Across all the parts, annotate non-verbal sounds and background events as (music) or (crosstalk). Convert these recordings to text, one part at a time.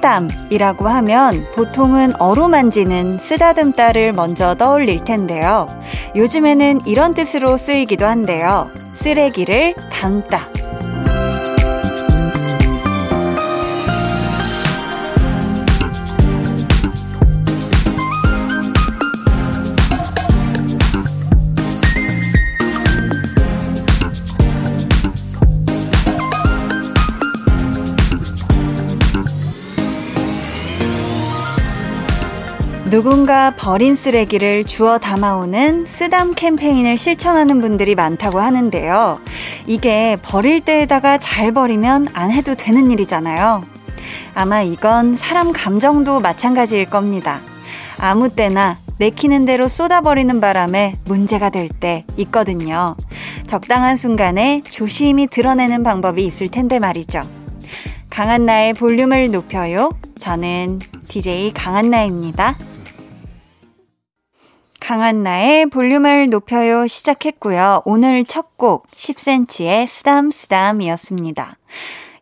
쓰담이라고 하면 보통은 어루만지는 쓰다듬다를 먼저 떠올릴 텐데요. 요즘에는 이런 뜻으로 쓰이기도 한데요. 쓰레기를 담다. 누군가 버린 쓰레기를 주워 담아오는 쓰담 캠페인을 실천하는 분들이 많다고 하는데요. 이게 버릴 때에다가 잘 버리면 안 해도 되는 일이잖아요. 아마 이건 사람 감정도 마찬가지일 겁니다. 아무 때나 내키는 대로 쏟아버리는 바람에 문제가 될 때 있거든요. 적당한 순간에 조심히 드러내는 방법이 있을 텐데 말이죠. 강한나의 볼륨을 높여요. 저는 DJ 강한나입니다. 강한나의 볼륨을 높여요 시작했고요. 오늘 첫 곡 10cm의 쓰담쓰담이었습니다.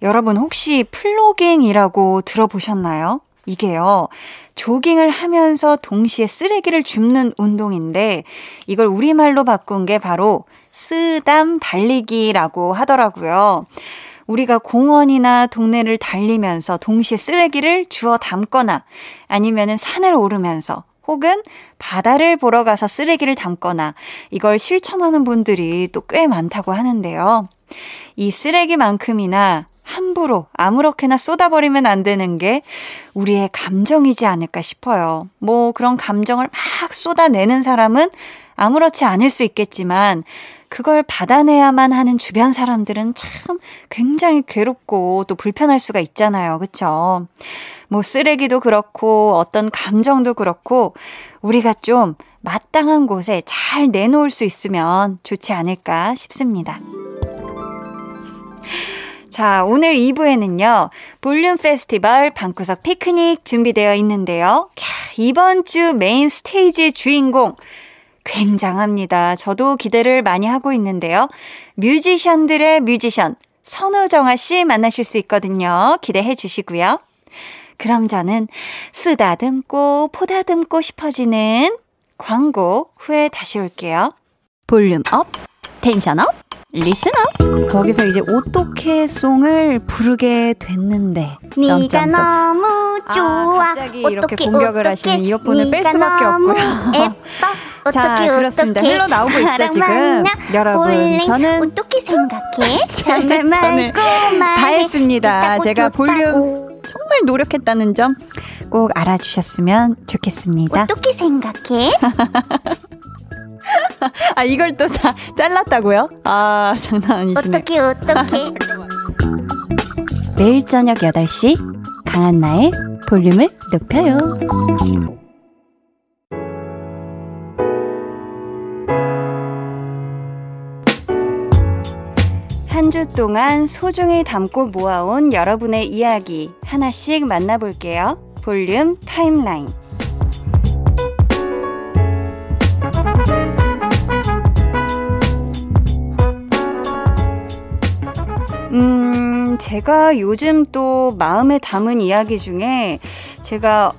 여러분 혹시 플로깅이라고 들어보셨나요? 이게요. 조깅을 하면서 동시에 쓰레기를 줍는 운동인데 이걸 우리말로 바꾼 게 바로 쓰담 달리기라고 하더라고요. 우리가 공원이나 동네를 달리면서 동시에 쓰레기를 주워 담거나 아니면은 산을 오르면서 혹은 바다를 보러 가서 쓰레기를 담거나 이걸 실천하는 분들이 또 꽤 많다고 하는데요. 이 쓰레기만큼이나 함부로 아무렇게나 쏟아버리면 안 되는 게 우리의 감정이지 않을까 싶어요. 뭐 그런 감정을 막 쏟아내는 사람은 아무렇지 않을 수 있겠지만 그걸 받아내야만 하는 주변 사람들은 참 굉장히 괴롭고 또 불편할 수가 있잖아요. 그쵸? 뭐 쓰레기도 그렇고 어떤 감정도 그렇고 우리가 좀 마땅한 곳에 잘 내놓을 수 있으면 좋지 않을까 싶습니다. 자, 오늘 2부에는요, 볼륨 페스티벌 방구석 피크닉 준비되어 있는데요. 이번 주 메인 스테이지의 주인공, 굉장합니다. 저도 기대를 많이 하고 있는데요. 뮤지션들의 뮤지션, 선우정아 씨 만나실 수 있거든요. 기대해 주시고요. 그럼 저는 쓰다듬고 보다듬고 싶어지는 광고 후에 다시 올게요. volume up, tension up, listen up. 거기서 이제 어떡해 song을 부르게 됐는데. 네가 너무 아, 좋아. 아, 갑자기 이렇게 공격을 어떡해. 하시는 이어폰을 뺄 수밖에 없고요. 예뻐. (laughs) 자, 그렇습니다. 흘러 나오고 있죠, 지금. 여러분, 저는 어떻게 생각해? (laughs) 정말 말고 다 했습니다. 제가 볼륨 정말 노력했다는 점 꼭 알아주셨으면 좋겠습니다. 어떻게 생각해? (laughs) 아, 이걸 또 다 잘랐다고요? 아, 장난 아니시네. 어떻게, 어떻게. (laughs) 매일 저녁 8시, 강한나의 볼륨을 높여요. 한 주 동안 소중히 담고 모아온 여러분의 이야기 하나씩 만나볼게요. 볼륨 타임라인. 음, 제가 요즘 또 마음에 담은 이야기 중에 제가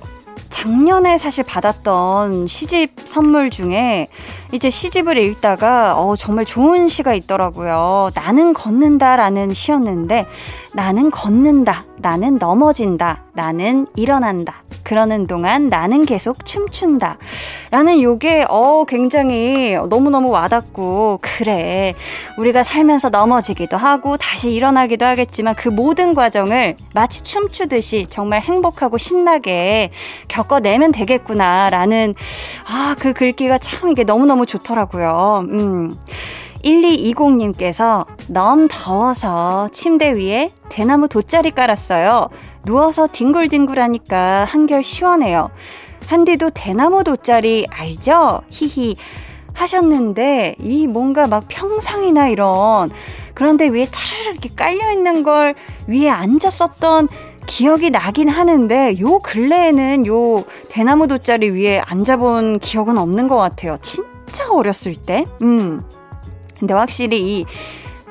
작년에 사실 받았던 시집 선물 중에 이제 시집을 읽다가 어, 정말 좋은 시가 있더라고요. 나는 걷는다라는 시였는데 나는 걷는다. 나는 넘어진다. 나는 일어난다. 그러는 동안 나는 계속 춤춘다. 라는 요게, 어, 굉장히 너무너무 와닿고, 그래. 우리가 살면서 넘어지기도 하고, 다시 일어나기도 하겠지만, 그 모든 과정을 마치 춤추듯이 정말 행복하고 신나게 겪어내면 되겠구나. 라는, 아, 그 글귀가 참 이게 너무너무 좋더라고요. 음. 1220님께서 너무 더워서 침대 위에 대나무 돗자리 깔았어요. 누워서 뒹굴뒹굴하니까 한결 시원해요. 한디도 대나무 돗자리 알죠? 히히 하셨는데 이 뭔가 막 평상이나 이런 그런데 위에 차라리 이렇게 깔려 있는 걸 위에 앉았었던 기억이 나긴 하는데 요 근래에는 요 대나무 돗자리 위에 앉아본 기억은 없는 것 같아요. 진짜 어렸을 때. 음. 근데 확실히 이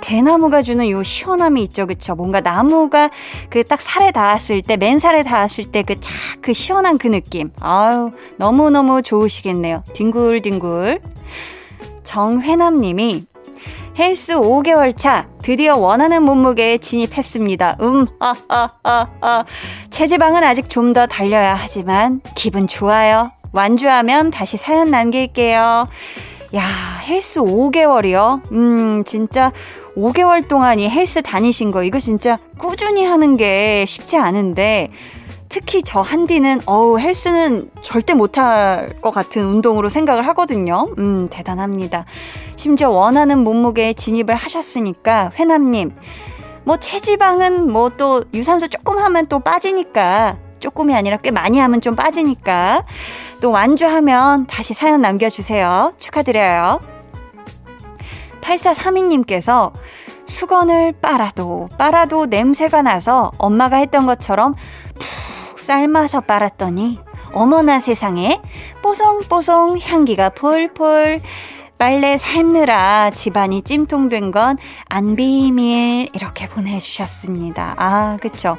대나무가 주는 요 시원함이 있죠, 그쵸? 뭔가 나무가 그 딱 살에 닿았을 때, 맨살에 닿았을 때 그 착, 그 시원한 그 느낌. 아유, 너무너무 좋으시겠네요. 뒹굴뒹굴. 정회남 님이 헬스 5개월 차 드디어 원하는 몸무게에 진입했습니다. 음, 아, 아, 아, 아. 체지방은 아직 좀 더 달려야 하지만 기분 좋아요. 완주하면 다시 사연 남길게요. 야, 헬스 5개월이요? 음, 진짜 5개월 동안 이 헬스 다니신 거, 이거 진짜 꾸준히 하는 게 쉽지 않은데, 특히 저 한디는, 어우, 헬스는 절대 못할 것 같은 운동으로 생각을 하거든요. 음, 대단합니다. 심지어 원하는 몸무게에 진입을 하셨으니까, 회남님, 뭐 체지방은 뭐 또 유산소 조금 하면 또 빠지니까, 조금이 아니라 꽤 많이 하면 좀 빠지니까, 또 완주하면 다시 사연 남겨주세요. 축하드려요. 8432님께서 수건을 빨아도 빨아도 냄새가 나서 엄마가 했던 것처럼 푹 삶아서 빨았더니 어머나 세상에 뽀송뽀송 향기가 폴폴 빨래 삶느라 집안이 찜통된 건 안 비밀 이렇게 보내주셨습니다. 아 그쵸.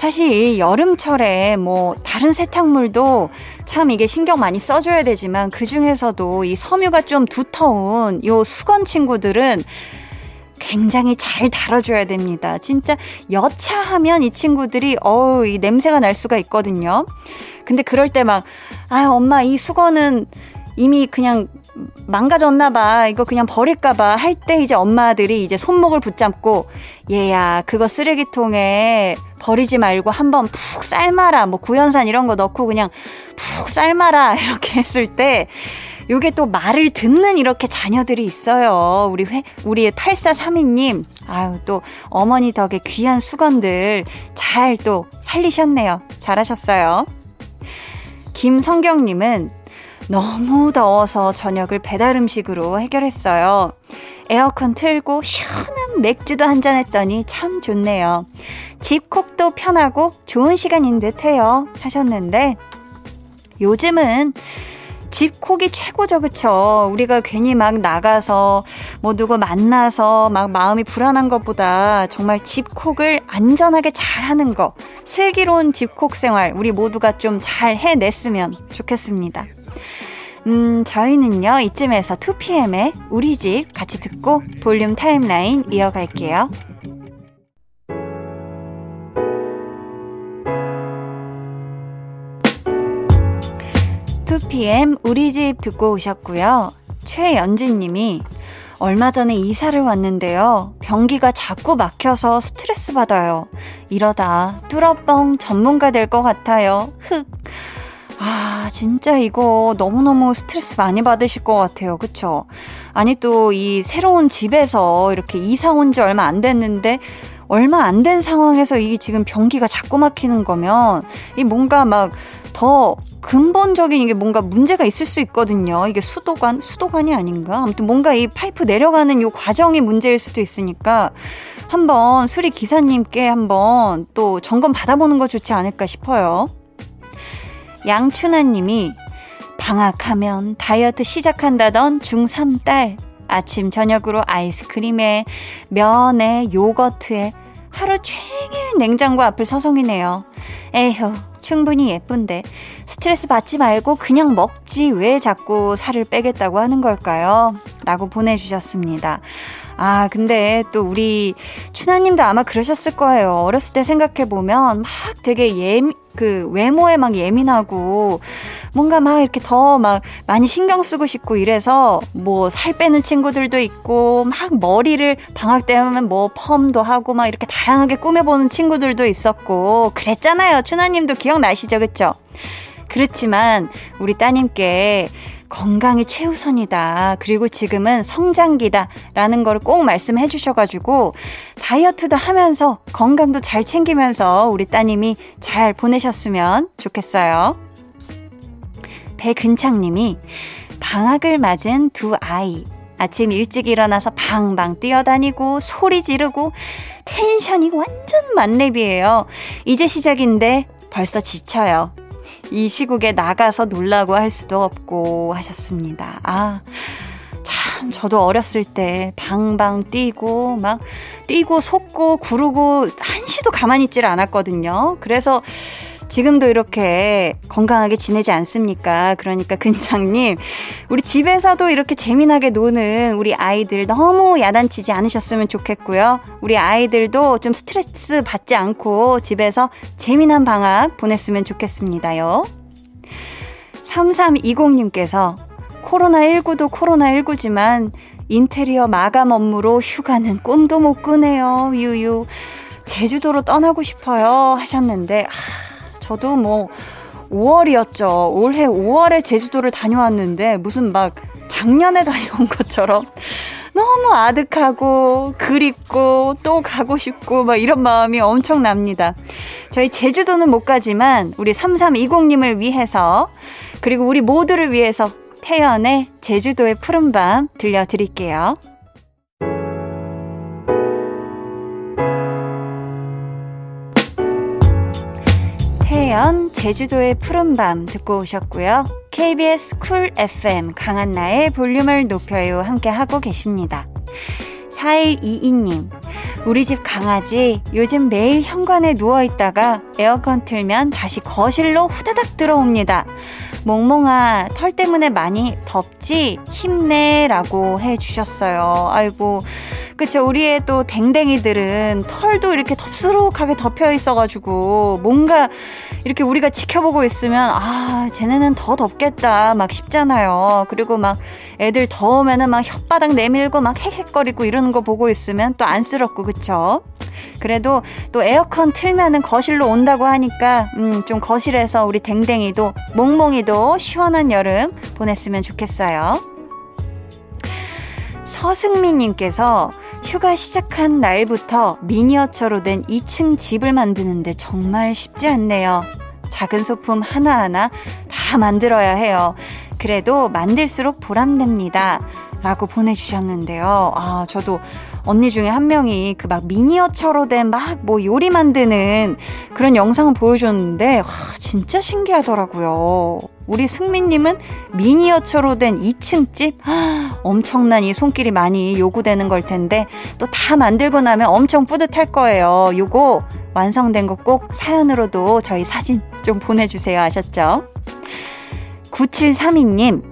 사실 여름철에 뭐 다른 세탁물도 참 이게 신경 많이 써줘야 되지만 그 중에서도 이 섬유가 좀 두터운 요 수건 친구들은 굉장히 잘 다뤄줘야 됩니다. 진짜 여차하면 이 친구들이 어우 이 냄새가 날 수가 있거든요. 근데 그럴 때 막 아 엄마 이 수건은 이미 그냥 망가졌나 봐. 이거 그냥 버릴까 봐. 할 때 이제 엄마들이 이제 손목을 붙잡고 얘야, 그거 쓰레기통에 버리지 말고 한번 푹 삶아라. 뭐 구연산 이런 거 넣고 그냥 푹 삶아라. (laughs) 이렇게 했을 때 요게 또 말을 듣는 이렇게 자녀들이 있어요. 우리 회, 우리 8432님. 아유, 또 어머니 덕에 귀한 수건들 잘 또 살리셨네요. 잘하셨어요. 김성경님은 너무 더워서 저녁을 배달 음식으로 해결했어요. 에어컨 틀고 시원한 맥주도 한잔 했더니 참 좋네요. 집 콕도 편하고 좋은 시간인 듯 해요. 하셨는데, 요즘은 집 콕이 최고죠, 그쵸? 우리가 괜히 막 나가서 뭐 누구 만나서 막 마음이 불안한 것보다 정말 집 콕을 안전하게 잘 하는 거, 슬기로운 집 콕 생활 우리 모두가 좀 잘 해냈으면 좋겠습니다. 음, 저희는요, 이쯤에서 2PM의 우리 집 같이 듣고 볼륨 타임라인 이어갈게요. 2PM 우리 집 듣고 오셨고요. 최연진 님이 얼마 전에 이사를 왔는데요. 변기가 자꾸 막혀서 스트레스 받아요. 이러다 뚫어뻥 전문가 될 것 같아요. 흑. 아, 진짜 이거 너무너무 스트레스 많이 받으실 것 같아요. 그쵸? 아니, 또 이 새로운 집에서 이렇게 이사 온 지 얼마 안 됐는데, 얼마 안 된 상황에서 이게 지금 변기가 자꾸 막히는 거면, 이 뭔가 막 더 근본적인 이게 뭔가 문제가 있을 수 있거든요. 이게 수도관, 수도관이 아닌가? 아무튼 뭔가 이 파이프 내려가는 요 과정이 문제일 수도 있으니까, 한번 수리 기사님께 한번 또 점검 받아보는 거 좋지 않을까 싶어요. 양춘하님이 방학하면 다이어트 시작한다던 중3 딸. 아침, 저녁으로 아이스크림에, 면에, 요거트에 하루 종일 냉장고 앞을 서성이네요. 에휴, 충분히 예쁜데 스트레스 받지 말고 그냥 먹지 왜 자꾸 살을 빼겠다고 하는 걸까요? 라고 보내주셨습니다. 아, 근데 또 우리 추나님도 아마 그러셨을 거예요. 어렸을 때 생각해보면 막 되게 예, 그 외모에 막 예민하고 뭔가 막 이렇게 더 막 많이 신경 쓰고 싶고 이래서 뭐 살 빼는 친구들도 있고 막 머리를 방학 때 하면 뭐 펌도 하고 막 이렇게 다양하게 꾸며보는 친구들도 있었고 그랬잖아요. 추나님도 기억나시죠? 그쵸? 그렇지만 우리 따님께 건강이 최우선이다. 그리고 지금은 성장기다. 라는 걸 꼭 말씀해 주셔가지고 다이어트도 하면서 건강도 잘 챙기면서 우리 따님이 잘 보내셨으면 좋겠어요. 배근창님이 방학을 맞은 두 아이. 아침 일찍 일어나서 방방 뛰어다니고 소리 지르고 텐션이 완전 만렙이에요. 이제 시작인데 벌써 지쳐요. 이 시국에 나가서 놀라고 할 수도 없고 하셨습니다. 아, 참. 참 저도 어렸을 때 방방 뛰고 막 뛰고 속고 구르고 한시도 가만히 있지를 않았거든요. 그래서 지금도 이렇게 건강하게 지내지 않습니까? 그러니까 근장님, 우리 집에서도 이렇게 재미나게 노는 우리 아이들 너무 야단치지 않으셨으면 좋겠고요. 우리 아이들도 좀 스트레스 받지 않고 집에서 재미난 방학 보냈으면 좋겠습니다요. 3320님께서 코로나19도 코로나19지만 인테리어 마감 업무로 휴가는 꿈도 못 꾸네요. 유유. 제주도로 떠나고 싶어요. 하셨는데, 아, 저도 뭐 5월이었죠. 올해 5월에 제주도를 다녀왔는데 무슨 막 작년에 (laughs) 다녀온 것처럼 너무 아득하고 그립고 또 가고 싶고 막 이런 마음이 엄청납니다. 저희 제주도는 못 가지만 우리 3320님을 위해서 그리고 우리 모두를 위해서 태연의 제주도의 푸른밤 들려드릴게요. 태연, 제주도의 푸른밤 듣고 오셨고요. KBS 쿨 FM 강한나의 볼륨을 높여요 함께 하고 계십니다. 4122님, 우리 집 강아지 요즘 매일 현관에 누워있다가 에어컨 틀면 다시 거실로 후다닥 들어옵니다. 몽몽아, 털 때문에 많이 덥지? 힘내. 라고 해주셨어요. 아이고, 그쵸. 우리의 또 댕댕이들은 털도 이렇게 덥수룩하게 덮여 있어가지고 뭔가 이렇게 우리가 지켜보고 있으면 아, 쟤네는 더 덥겠다. 막 싶잖아요. 그리고 막 애들 더우면은 막 혓바닥 내밀고 막 헥헥거리고 이러는 거 보고 있으면 또 안쓰럽고, 그쵸? 그래도 또 에어컨 틀면은 거실로 온다고 하니까, 음, 좀 거실에서 우리 댕댕이도, 몽몽이도 시원한 여름 보냈으면 좋겠어요. 서승민님께서 휴가 시작한 날부터 미니어처로 된 2층 집을 만드는데 정말 쉽지 않네요. 작은 소품 하나하나 다 만들어야 해요. 그래도 만들수록 보람됩니다. 라고 보내주셨는데요. 아, 저도 언니 중에 한 명이 그 막 미니어처로 된 막 뭐 요리 만드는 그런 영상을 보여줬는데, 와, 진짜 신기하더라고요. 우리 승민님은 미니어처로 된 2층 집? 엄청난 이 손길이 많이 요구되는 걸 텐데, 또 다 만들고 나면 엄청 뿌듯할 거예요. 요거 완성된 거 꼭 사연으로도 저희 사진 좀 보내주세요. 아셨죠? 9732님,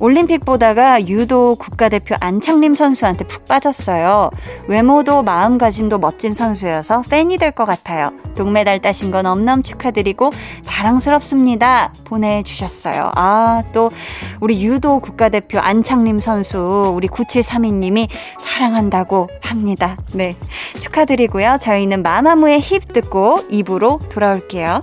올림픽 보다가 유도 국가대표 안창림 선수한테 푹 빠졌어요. 외모도 마음가짐도 멋진 선수여서 팬이 될 것 같아요. 동메달 따신 건 엄넘 축하드리고 자랑스럽습니다. 보내주셨어요. 아, 또 우리 유도 국가대표 안창림 선수 우리 9732님이 사랑한다고 합니다. 네. 축하드리고요. 저희는 마마무의 힙 듣고 입으로 돌아올게요.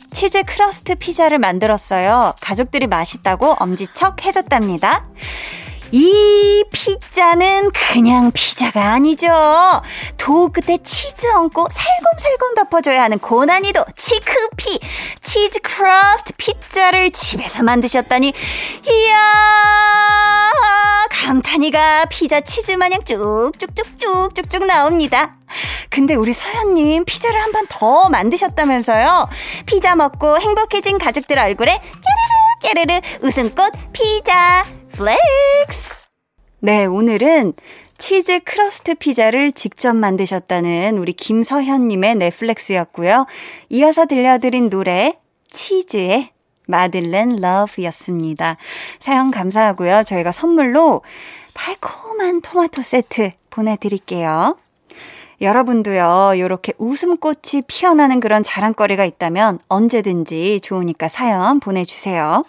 치즈 crust 피자를 만들었어요. 가족들이 맛있다고 엄지척 해줬답니다. 이 피자는 그냥 피자가 아니죠. 도 끝에 치즈 얹고 살곰살곰 덮어줘야 하는 고난이도 치크피 치즈 crust 피자를 집에서 만드셨다니 이야 감탄이가 피자 치즈 마냥 쭉쭉쭉쭉쭉쭉 나옵니다. 근데 우리 서현님 피자를 한번더 만드셨다면서요? 피자 먹고 행복해진 가족들 얼굴에 깨르르 깨르르 웃음꽃 피자 flex. 네, 오늘은 치즈 crust 피자를 직접 만드셨다는 우리 김서현님의 네, flex였고요. 이어서 들려드린 노래 치즈의 Madeleine Love였습니다. 사연 감사하고요. 저희가 선물로 달콤한 토마토 세트 보내드릴게요. 여러분도요, 이렇게 웃음꽃이 피어나는 그런 자랑거리가 있다면 언제든지 좋으니까 사연 보내주세요.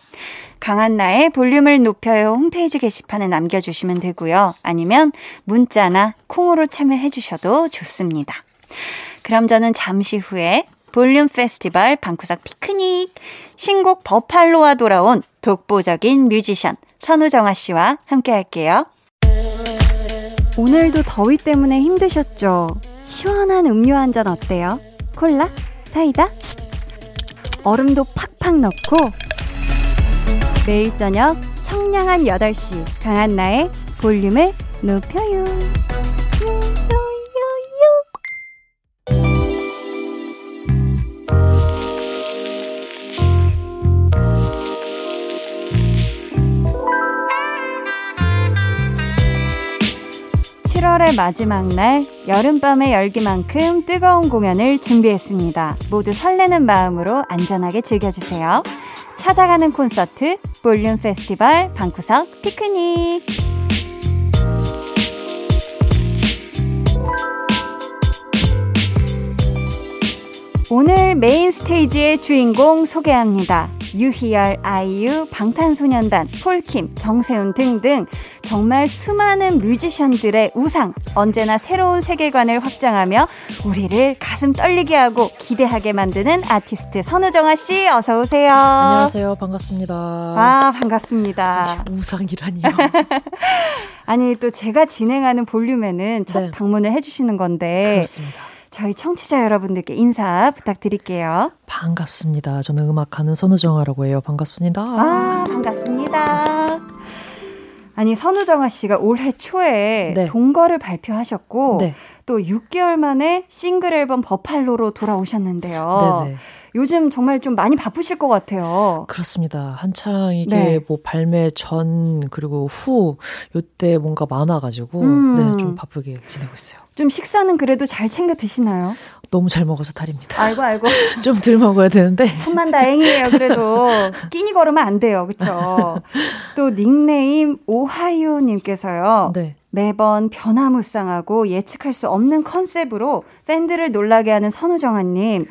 강한나의 볼륨을 높여요 홈페이지 게시판에 남겨주시면 되고요. 아니면 문자나 콩으로 참여해 주셔도 좋습니다. 그럼 저는 잠시 후에 볼륨 페스티벌 방구석 피크닉 신곡 버팔로와 돌아온 독보적인 뮤지션 선우정아 씨와 함께 할게요. 오늘도 더위 때문에 힘드셨죠? 시원한 음료 한 잔 어때요? 콜라? 사이다? 얼음도 팍팍 넣고 매일 저녁 청량한 8시 강한나의 볼륨을 높여요. 7월의 마지막 날, 여름밤의 열기만큼 뜨거운 공연을 준비했습니다. 모두 설레는 마음으로 안전하게 즐겨주세요. 찾아가는 콘서트, 볼륨 페스티벌, 방구석 피크닉. 오늘 메인 스테이지의 주인공 소개합니다. 유희열, 아이유, 방탄소년단, 폴킴, 정세운 등등 정말 수많은 뮤지션들의 우상, 언제나 새로운 세계관을 확장하며 우리를 가슴 떨리게 하고 기대하게 만드는 아티스트 선우정아 씨 어서 오세요. 안녕하세요. 반갑습니다. 아, 반갑습니다. 아니, 우상이라니요. (laughs) 아니, 또 제가 진행하는 볼륨에는 첫 네. 방문을 해 주시는 건데. 그렇습니다. 저희 청취자 여러분들께 인사 부탁드릴게요. 반갑습니다. 저는 음악하는 선우정아라고 해요. 반갑습니다. 아, 반갑습니다. 아니, 선우정아 씨가 올해 초에 네. 동거를 발표하셨고, 네. 또 6개월 만에 싱글 앨범 버팔로로 돌아오셨는데요. 네네. 요즘 정말 좀 많이 바쁘실 것 같아요. 그렇습니다. 한창 이게 네. 뭐 발매 전 그리고 후 요때 뭔가 많아가지고 음. 네, 좀 바쁘게 지내고 있어요. 좀 식사는 그래도 잘 챙겨 드시나요? 너무 잘 먹어서 탈입니다. 아이고, 아이고. (laughs) 좀 덜 먹어야 되는데. 천만 다행이에요. 그래도 끼니 걸으면 안 돼요. 그렇죠? (laughs) 또 닉네임 오하이오 님께서요. 네. 매번 변화무쌍하고 예측할 수 없는 컨셉으로 팬들을 놀라게 하는 선우정아님.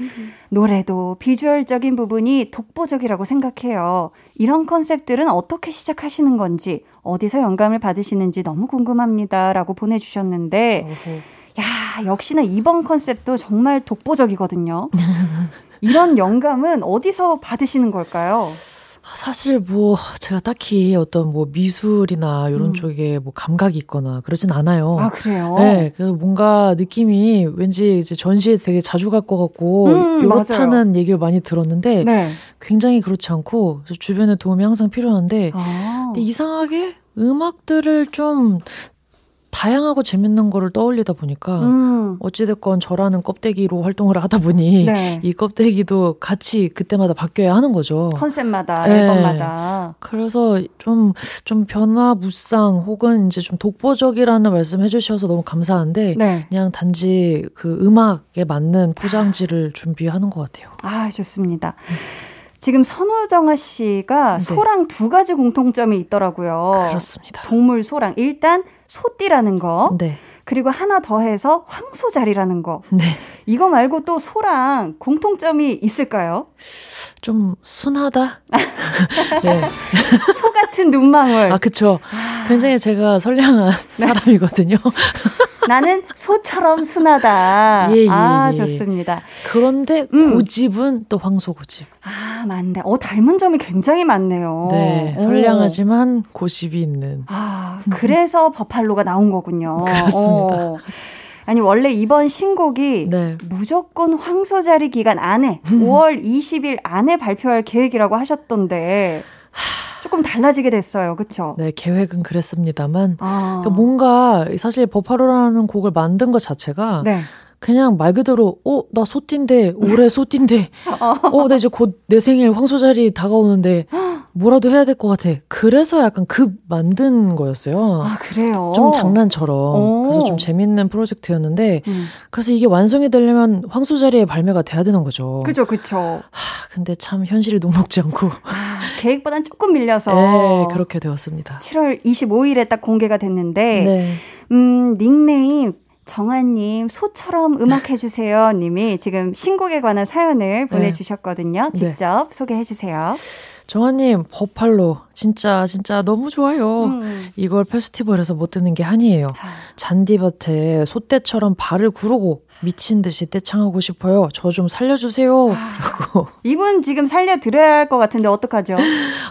노래도 비주얼적인 부분이 독보적이라고 생각해요. 이런 컨셉들은 어떻게 시작하시는 건지, 어디서 영감을 받으시는지 너무 궁금합니다. 라고 보내주셨는데. 야, 역시나 이번 컨셉도 정말 독보적이거든요. (laughs) 이런 영감은 어디서 받으시는 걸까요? 사실 뭐 제가 딱히 어떤 뭐 미술이나 이런 음. 쪽에 뭐 감각이 있거나 그러진 않아요. 아, 그래요? 네, 그래서 뭔가 느낌이 왠지 이제 전시에 되게 자주 갈 것 같고 음, 이렇다는 얘기를 많이 들었는데 네. 굉장히 그렇지 않고 주변에 도움이 항상 필요한데 아. 근데 이상하게 음악들을 좀 다양하고 재밌는 거를 떠올리다 보니까 음. 어찌됐건 저라는 껍데기로 활동을 하다 보니 네. 이 껍데기도 같이 그때마다 바뀌어야 하는 거죠. 컨셉마다, 네. 앨범마다. 그래서 좀, 좀 변화무쌍 혹은 이제 좀 독보적이라는 말씀 해주셔서 너무 감사한데 네. 그냥 단지 그 음악에 맞는 포장지를 준비하는 것 같아요. 아, 좋습니다. 지금 선우정아 씨가 네. 소랑 두 가지 공통점이 있더라고요. 그렇습니다. 동물 소랑. 일단 소띠라는 거. 네. 그리고 하나 더해서 황소자리라는 거. 네. 이거 말고 또 소랑 공통점이 있을까요? 좀 순하다? (laughs) 네. 소 같은 눈망울. 아, 그쵸. 굉장히 제가 선량한 네. 사람이거든요. (laughs) 나는 소처럼 순하다. 예, 예, 아, 예. 좋습니다. 그런데 음. 고집은 또 황소고집. 아, 맞네. 어, 닮은 점이 굉장히 많네요. 네. 오. 선량하지만 고집이 있는. 아, 그래서 (laughs) 버팔로가 나온 거군요. 그렇습니다. 어. 아니, 원래 이번 신곡이 네. 무조건 황소 자리 기간 안에 5월 20일 안에 발표할 계획이라고 하셨던데 조금 달라지게 됐어요. 그쵸? 네, 계획은 그랬습니다,만 아. 그러니까 뭔가 사실 버파로라는 곡을 만든 것 자체가 네. 그냥 말 그대로 어 나 소띠인데 올해 소띠인데 (laughs) 어 나 이제 곧 내 생일 황소자리 다가오는데 (laughs) 뭐라도 해야 될 것 같아. 그래서 약간 급 만든 거였어요. 아, 그래요? 좀 장난처럼 오. 그래서 좀 재밌는 프로젝트였는데 음. 그래서 이게 완성이 되려면 황소 자리에 발매가 돼야 되는 거죠. 그죠, 그죠. 하, 근데 참 현실이 녹록지 않고 아, 계획보단 조금 밀려서. 네 그렇게 되었습니다. 7월 25일에 딱 공개가 됐는데, 네. 음, 닉네임 정한님, 소처럼 음악해주세요. 님이 지금 신곡에 관한 사연을 보내주셨거든요. 직접 네. 소개해주세요. 정아님, 버팔로. 진짜, 진짜 너무 좋아요. 음. 이걸 페스티벌에서 못 듣는 게 아니에요. 아. 잔디밭에 소떼처럼 발을 구르고 미친 듯이 떼창하고 싶어요. 저 좀 살려주세요. 아, 이분 지금 살려드려야 할 것 같은데 어떡하죠?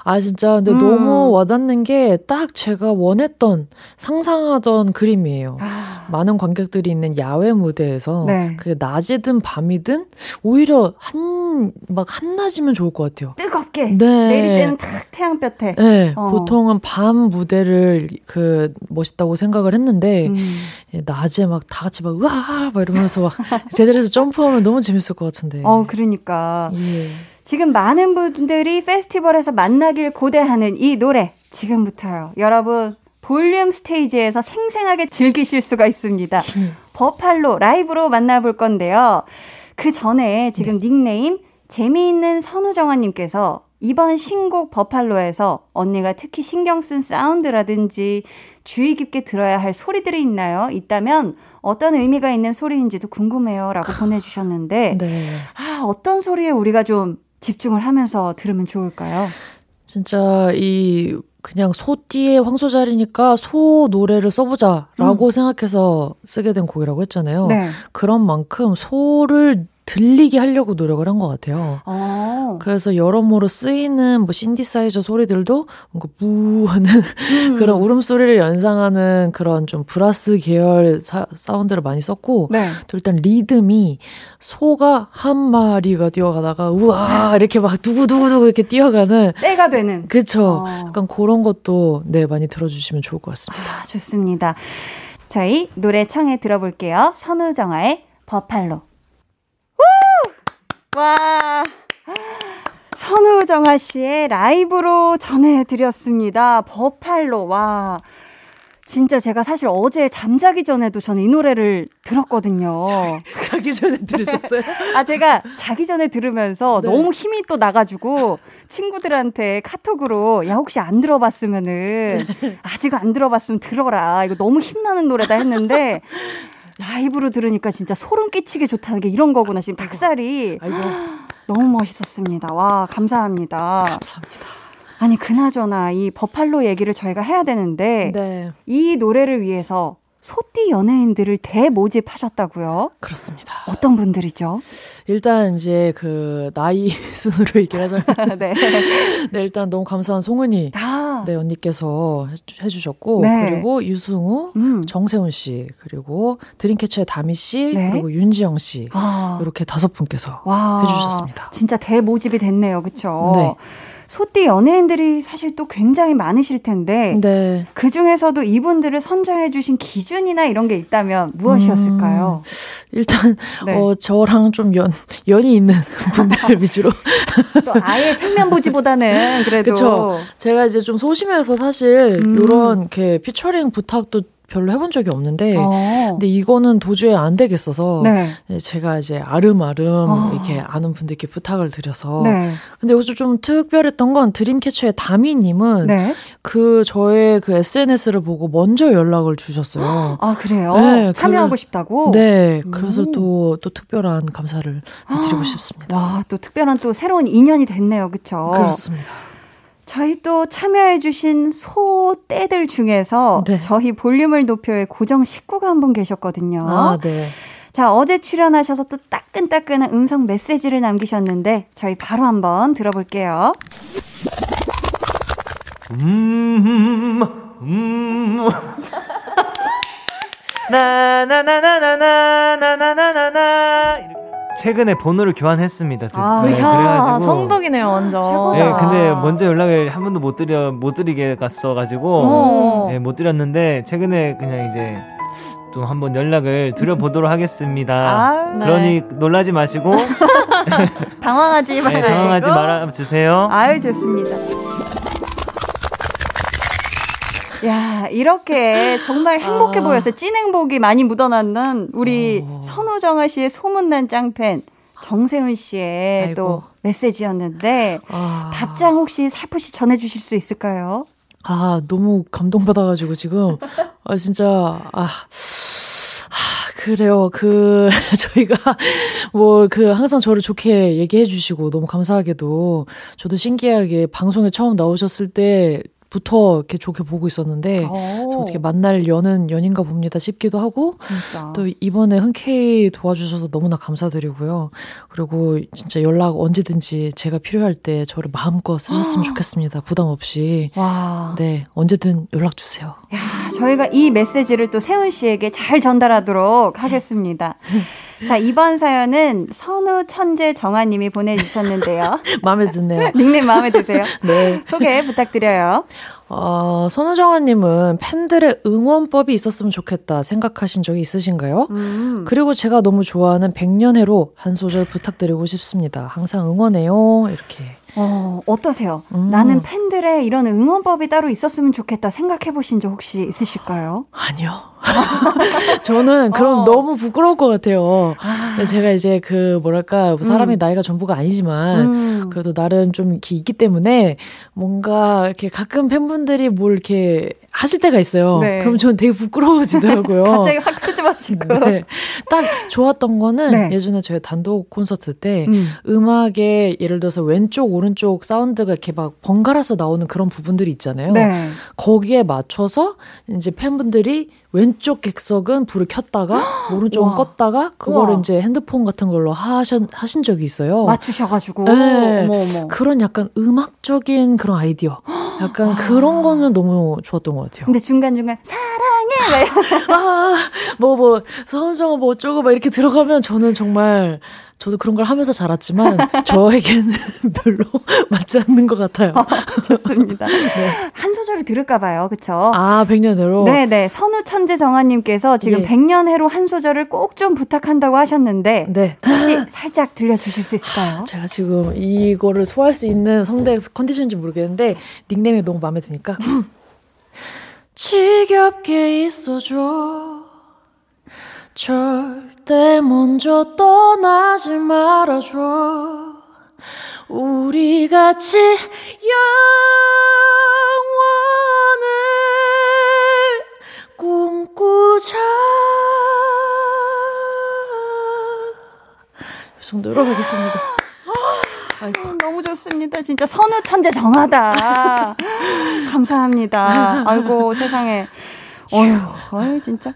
아 진짜 근데 음. 너무 와닿는 게 딱 제가 원했던 상상하던 그림이에요. 아. 많은 관객들이 있는 야외 무대에서 네. 그 낮이든 밤이든 오히려 한 막 한낮이면 좋을 것 같아요. 뜨겁게 네. 내리쬐는 탁 태양볕에. 네, 어. 보통은 밤 무대를 그 멋있다고 생각을 했는데 음. 낮에 막 다 같이 막 으아 막 이러면서 막 제자리에서 점프하면 너무 재밌을 것 같은데. 어, 그러니까. 예. 지금 많은 분들이 페스티벌에서 만나길 고대하는 이 노래 지금부터요. 여러분 볼륨 스테이지에서 생생하게 즐기실 수가 있습니다. 버팔로 라이브로 만나볼 건데요. 그 전에 지금 네. 닉네임 재미있는 선우정아님께서 이번 신곡 버팔로에서 언니가 특히 신경 쓴 사운드라든지 주의 깊게 들어야 할 소리들이 있나요? 있다면 어떤 의미가 있는 소리인지도 궁금해요. 라고 보내주셨는데, (laughs) 네. 아, 어떤 소리에 우리가 좀 집중을 하면서 들으면 좋을까요? 진짜 이 그냥 소띠의 황소자리니까 소 노래를 써보자라고 음. 생각해서 쓰게 된 곡이라고 했잖아요. 네. 그런 만큼 소를 들리게 하려고 노력을 한 것 같아요. 어. 그래서 여러모로 쓰이는 뭐 신디사이저 소리들도 뭔가 무 하는 음. (laughs) 그런 울음소리를 연상하는 그런 좀 브라스 계열 사, 사운드를 많이 썼고 네. 또 일단 리듬이 소가 한 마리가 뛰어가다가 우와 이렇게 막 두구두구두구 이렇게 뛰어가는 때가 되는 그쵸. 어. 약간 그런 것도 네 많이 들어주시면 좋을 것 같습니다. 아, 좋습니다. 저희 노래 청해 들어볼게요. 선우정아의 버팔로. 와. 선우정아 씨의 라이브로 전해드렸습니다. 버팔로. 와. 진짜 제가 사실 어제 잠자기 전에도 저는 이 노래를 들었거든요. (laughs) 자, 기 전에 들으셨어요? (laughs) 아, 제가 자기 전에 들으면서 네. 너무 힘이 또 나가지고 친구들한테 카톡으로 야, 혹시 안 들어봤으면은 네. (laughs) 아직 안 들어봤으면 들어라. 이거 너무 힘나는 노래다 했는데 라이브로 들으니까 진짜 소름 끼치게 좋다는 게 이런 거구나. 지금 닭살이 아이고. 너무 멋있었습니다. 와, 감사합니다. 감사합니다. 아니, 그나저나 이 버팔로 얘기를 저희가 해야 되는데 네. 이 노래를 위해서 소띠 연예인들을 대모집하셨다고요? 그렇습니다. 어떤 분들이죠? 일단 이제 그 나이 (laughs) 순으로 얘기를 하자면 (laughs) 네. 네. 일단 너무 감사한 송은이 아. 네 언니께서 해 주, 셨고 네. 그리고 유승우, 음. 정세훈 씨 그리고 드림캐쳐의 다미 씨 네. 그리고 윤지영 씨 아. 이렇게 다섯 분께서 와. 해 주셨습니다. 진짜 대모집이 됐네요, 그렇죠? 네. 소띠 연예인들이 사실 또 굉장히 많으실 텐데 네. 그 중에서도 이분들을 선정해 주신 기준이나 이런 게 있다면 무엇이었을까요? 음, 일단 네. 어 저랑 좀 연 연이 있는 (laughs) 분들 위주로 또 아예 생면 보지보다는 (laughs) 그래도 그쵸. 제가 이제 좀 소심해서 사실 음. 이런 이렇게 피처링 부탁도 별로 해본 적이 없는데, 어. 근데 이거는 도저히 안 되겠어서, 네. 네 제가 이제 아름아름 어. 이렇게 아는 분들께 부탁을 드려서, 네. 근데 여기서 좀 특별했던 건 드림캐쳐의 다미님은 네. 그 저의 그 SNS를 보고 먼저 연락을 주셨어요. 아 그래요? 네, 참여하고 그, 싶다고? 네, 그래서 또또 또 특별한 감사를 드리고 싶습니다. 와, 또 특별한 또 새로운 인연이 됐네요, 그렇죠? 그렇습니다. 저희 또 참여해주신 소떼들 중에서 네. 저희 볼륨을 높여의 고정 식구가 한 분 계셨거든요. 아, 네. 자, 어제 출연하셔서 또 따끈따끈한 음성 메시지를 남기셨는데 저희 바로 한번 들어볼게요. 음, 음. 나나나나나나나나나나 최근에 번호를 교환했습니다. 아, 네, 그래가지고 성덕이네요, 완전. 최고다. 네, 근데 먼저 연락을 한 번도 못 드려 못 드리게 갔어가지고 네, 못 드렸는데 최근에 그냥 이제 좀 한번 연락을 드려보도록 하겠습니다. 아, 네. 그러니 놀라지 마시고 (laughs) 당황하지 말고 네, 당황하지 말아 주세요. 아유 좋습니다. 야, 이렇게 정말 행복해 아. 보여서 찐 행복이 많이 묻어났는 우리 어. 선우정아 씨의 소문난 짱팬 정세훈 씨의 아이고. 또 메시지였는데 아. 답장 혹시 살포시 전해 주실 수 있을까요? 아, 너무 감동받아 가지고 지금 아 진짜 아. 그래요. 그, (laughs) 저희가, 뭐, 그, 항상 저를 좋게 얘기해 주시고, 너무 감사하게도, 저도 신기하게 방송에 처음 나오셨을 때, 부터 이렇게 좋게 보고 있었는데 어떻게 만날 연은 연인가 봅니다 싶기도 하고 진짜. 또 이번에 흔쾌히 도와주셔서 너무나 감사드리고요. 그리고 진짜 연락 언제든지 제가 필요할 때 저를 마음껏 쓰셨으면 (gasps) 좋겠습니다. 부담 없이. 와. 네, 언제든 연락 주세요. 야, 저희가 이 메시지를 또 세훈 씨에게 잘 전달하도록 하겠습니다. 자, 이번 사연은 선우 천재 정아님이 보내주셨는데요. (laughs) 마음에 드네요. (laughs) 닉네임 마음에 드세요? (laughs) 네. 소개 부탁드려요. 어, 선우정아님은 팬들의 응원법이 있었으면 좋겠다 생각하신 적이 있으신가요? 음. 그리고 제가 너무 좋아하는 백년해로 한 소절 부탁드리고 싶습니다. 항상 응원해요. 이렇게. 어, 어떠세요? 음. 나는 팬들의 이런 응원법이 따로 있었으면 좋겠다 생각해 보신 적 혹시 있으실까요? 아니요. (laughs) 저는 그럼 어. 너무 부끄러울 것 같아요. 아. 제가 이제 그 뭐랄까 뭐 사람의 음. 나이가 전부가 아니지만 음. 그래도 나름 좀 이렇게 있기 때문에 뭔가 이렇게 가끔 팬분들이 뭘 이렇게 하실 때가 있어요. 네. 그럼 저는 되게 부끄러워지더라고요. (laughs) 갑자기 확 수줍어지고. 네. 딱 좋았던 거는 네. 예전에 저희 단독 콘서트 때 음. 악에 예를 들어서 왼쪽 오른쪽 사운드가 이렇게 막 번갈아서 나오는 그런 부분들이 있잖아요. 네. 거기에 맞춰서 이제 팬분들이 왼쪽 객석은 불을 켰다가 (gasps) 오른쪽은 껐다가 그거를 와. 이제 핸드폰 같은 걸로 하신 하신 적이 있어요. 맞추셔가지고 네. 어머, 어머. 그런 약간 음악적인 그런 아이디어, (gasps) 약간 그런 거는 너무 좋았던 것 같아요. 근데 중간 중간 사랑해 (laughs) 아뭐뭐 뭐, 서은정아 뭐 어쩌고 막 이렇게 들어가면 저는 정말 저도 그런 걸 하면서 자랐지만 (laughs) 저에게는 (laughs) 별로 맞지 않는 것 같아요. 어, 좋습니다. (laughs) 네. 한 소절을 들을까 봐요. 그쵸? 아, 백년해로? 네 네. 선우 천재 정아 님께서 지금 예. 백년해로 한 소절을 꼭 좀 부탁한다고 하셨는데 네. 혹시 살짝 들려 주실 수 있을까요? 제가 지금 이거를 소화할 수 있는 성대 컨디션인지 모르겠는데 닉네임이 너무 마음에 드니까 지겹게 있어줘 절대 먼저 떠나지 말아줘 우리 같이 영원을 꿈꾸자 이 정도로 가겠습니다 아이고. 너무 좋습니다. 진짜 선우 천재 정하다. 감사합니다. 아이고 세상에. 어휴, 어휴 진짜.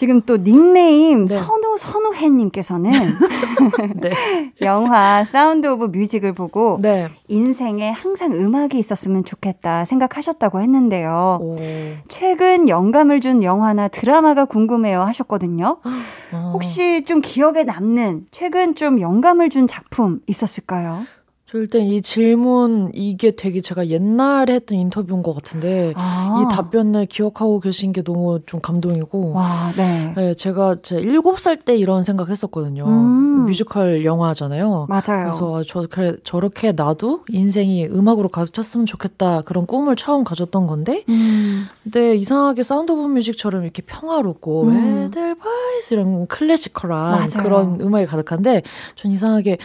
지금 또 닉네임 네. 선우 선우혜님께서는 (laughs) 네. (laughs) 영화 Sound of Music을 보고 네. 인생에 항상 음악이 있었으면 좋겠다 생각하셨다고 했는데요. 오. 최근 영감을 준 영화나 드라마가 궁금해요 하셨거든요. (gasps) 어. 혹시 좀 기억에 남는 최근 좀 영감을 준 작품 있었을까요? 저 일단 이 질문 이게 되게 제가 옛날에 했던 인터뷰인 것 같은데 아. 이 답변을 기억하고 계신 게 너무 좀 감동이고 와, 네. 네 제가 제 7살 때 이런 생각했었거든요. 음. 뮤지컬 영화잖아요. 맞아요. 그래서 저 그래 저렇게 나도 인생이 음악으로 가득 찼으면 좋겠다 그런 꿈을 처음 가졌던 건데 음. 근데 이상하게 Sound of Music처럼 이렇게 평화롭고 음. 에델바이스 이런 classical한 맞아요. 그런 음악이 가득한데 전 이상하게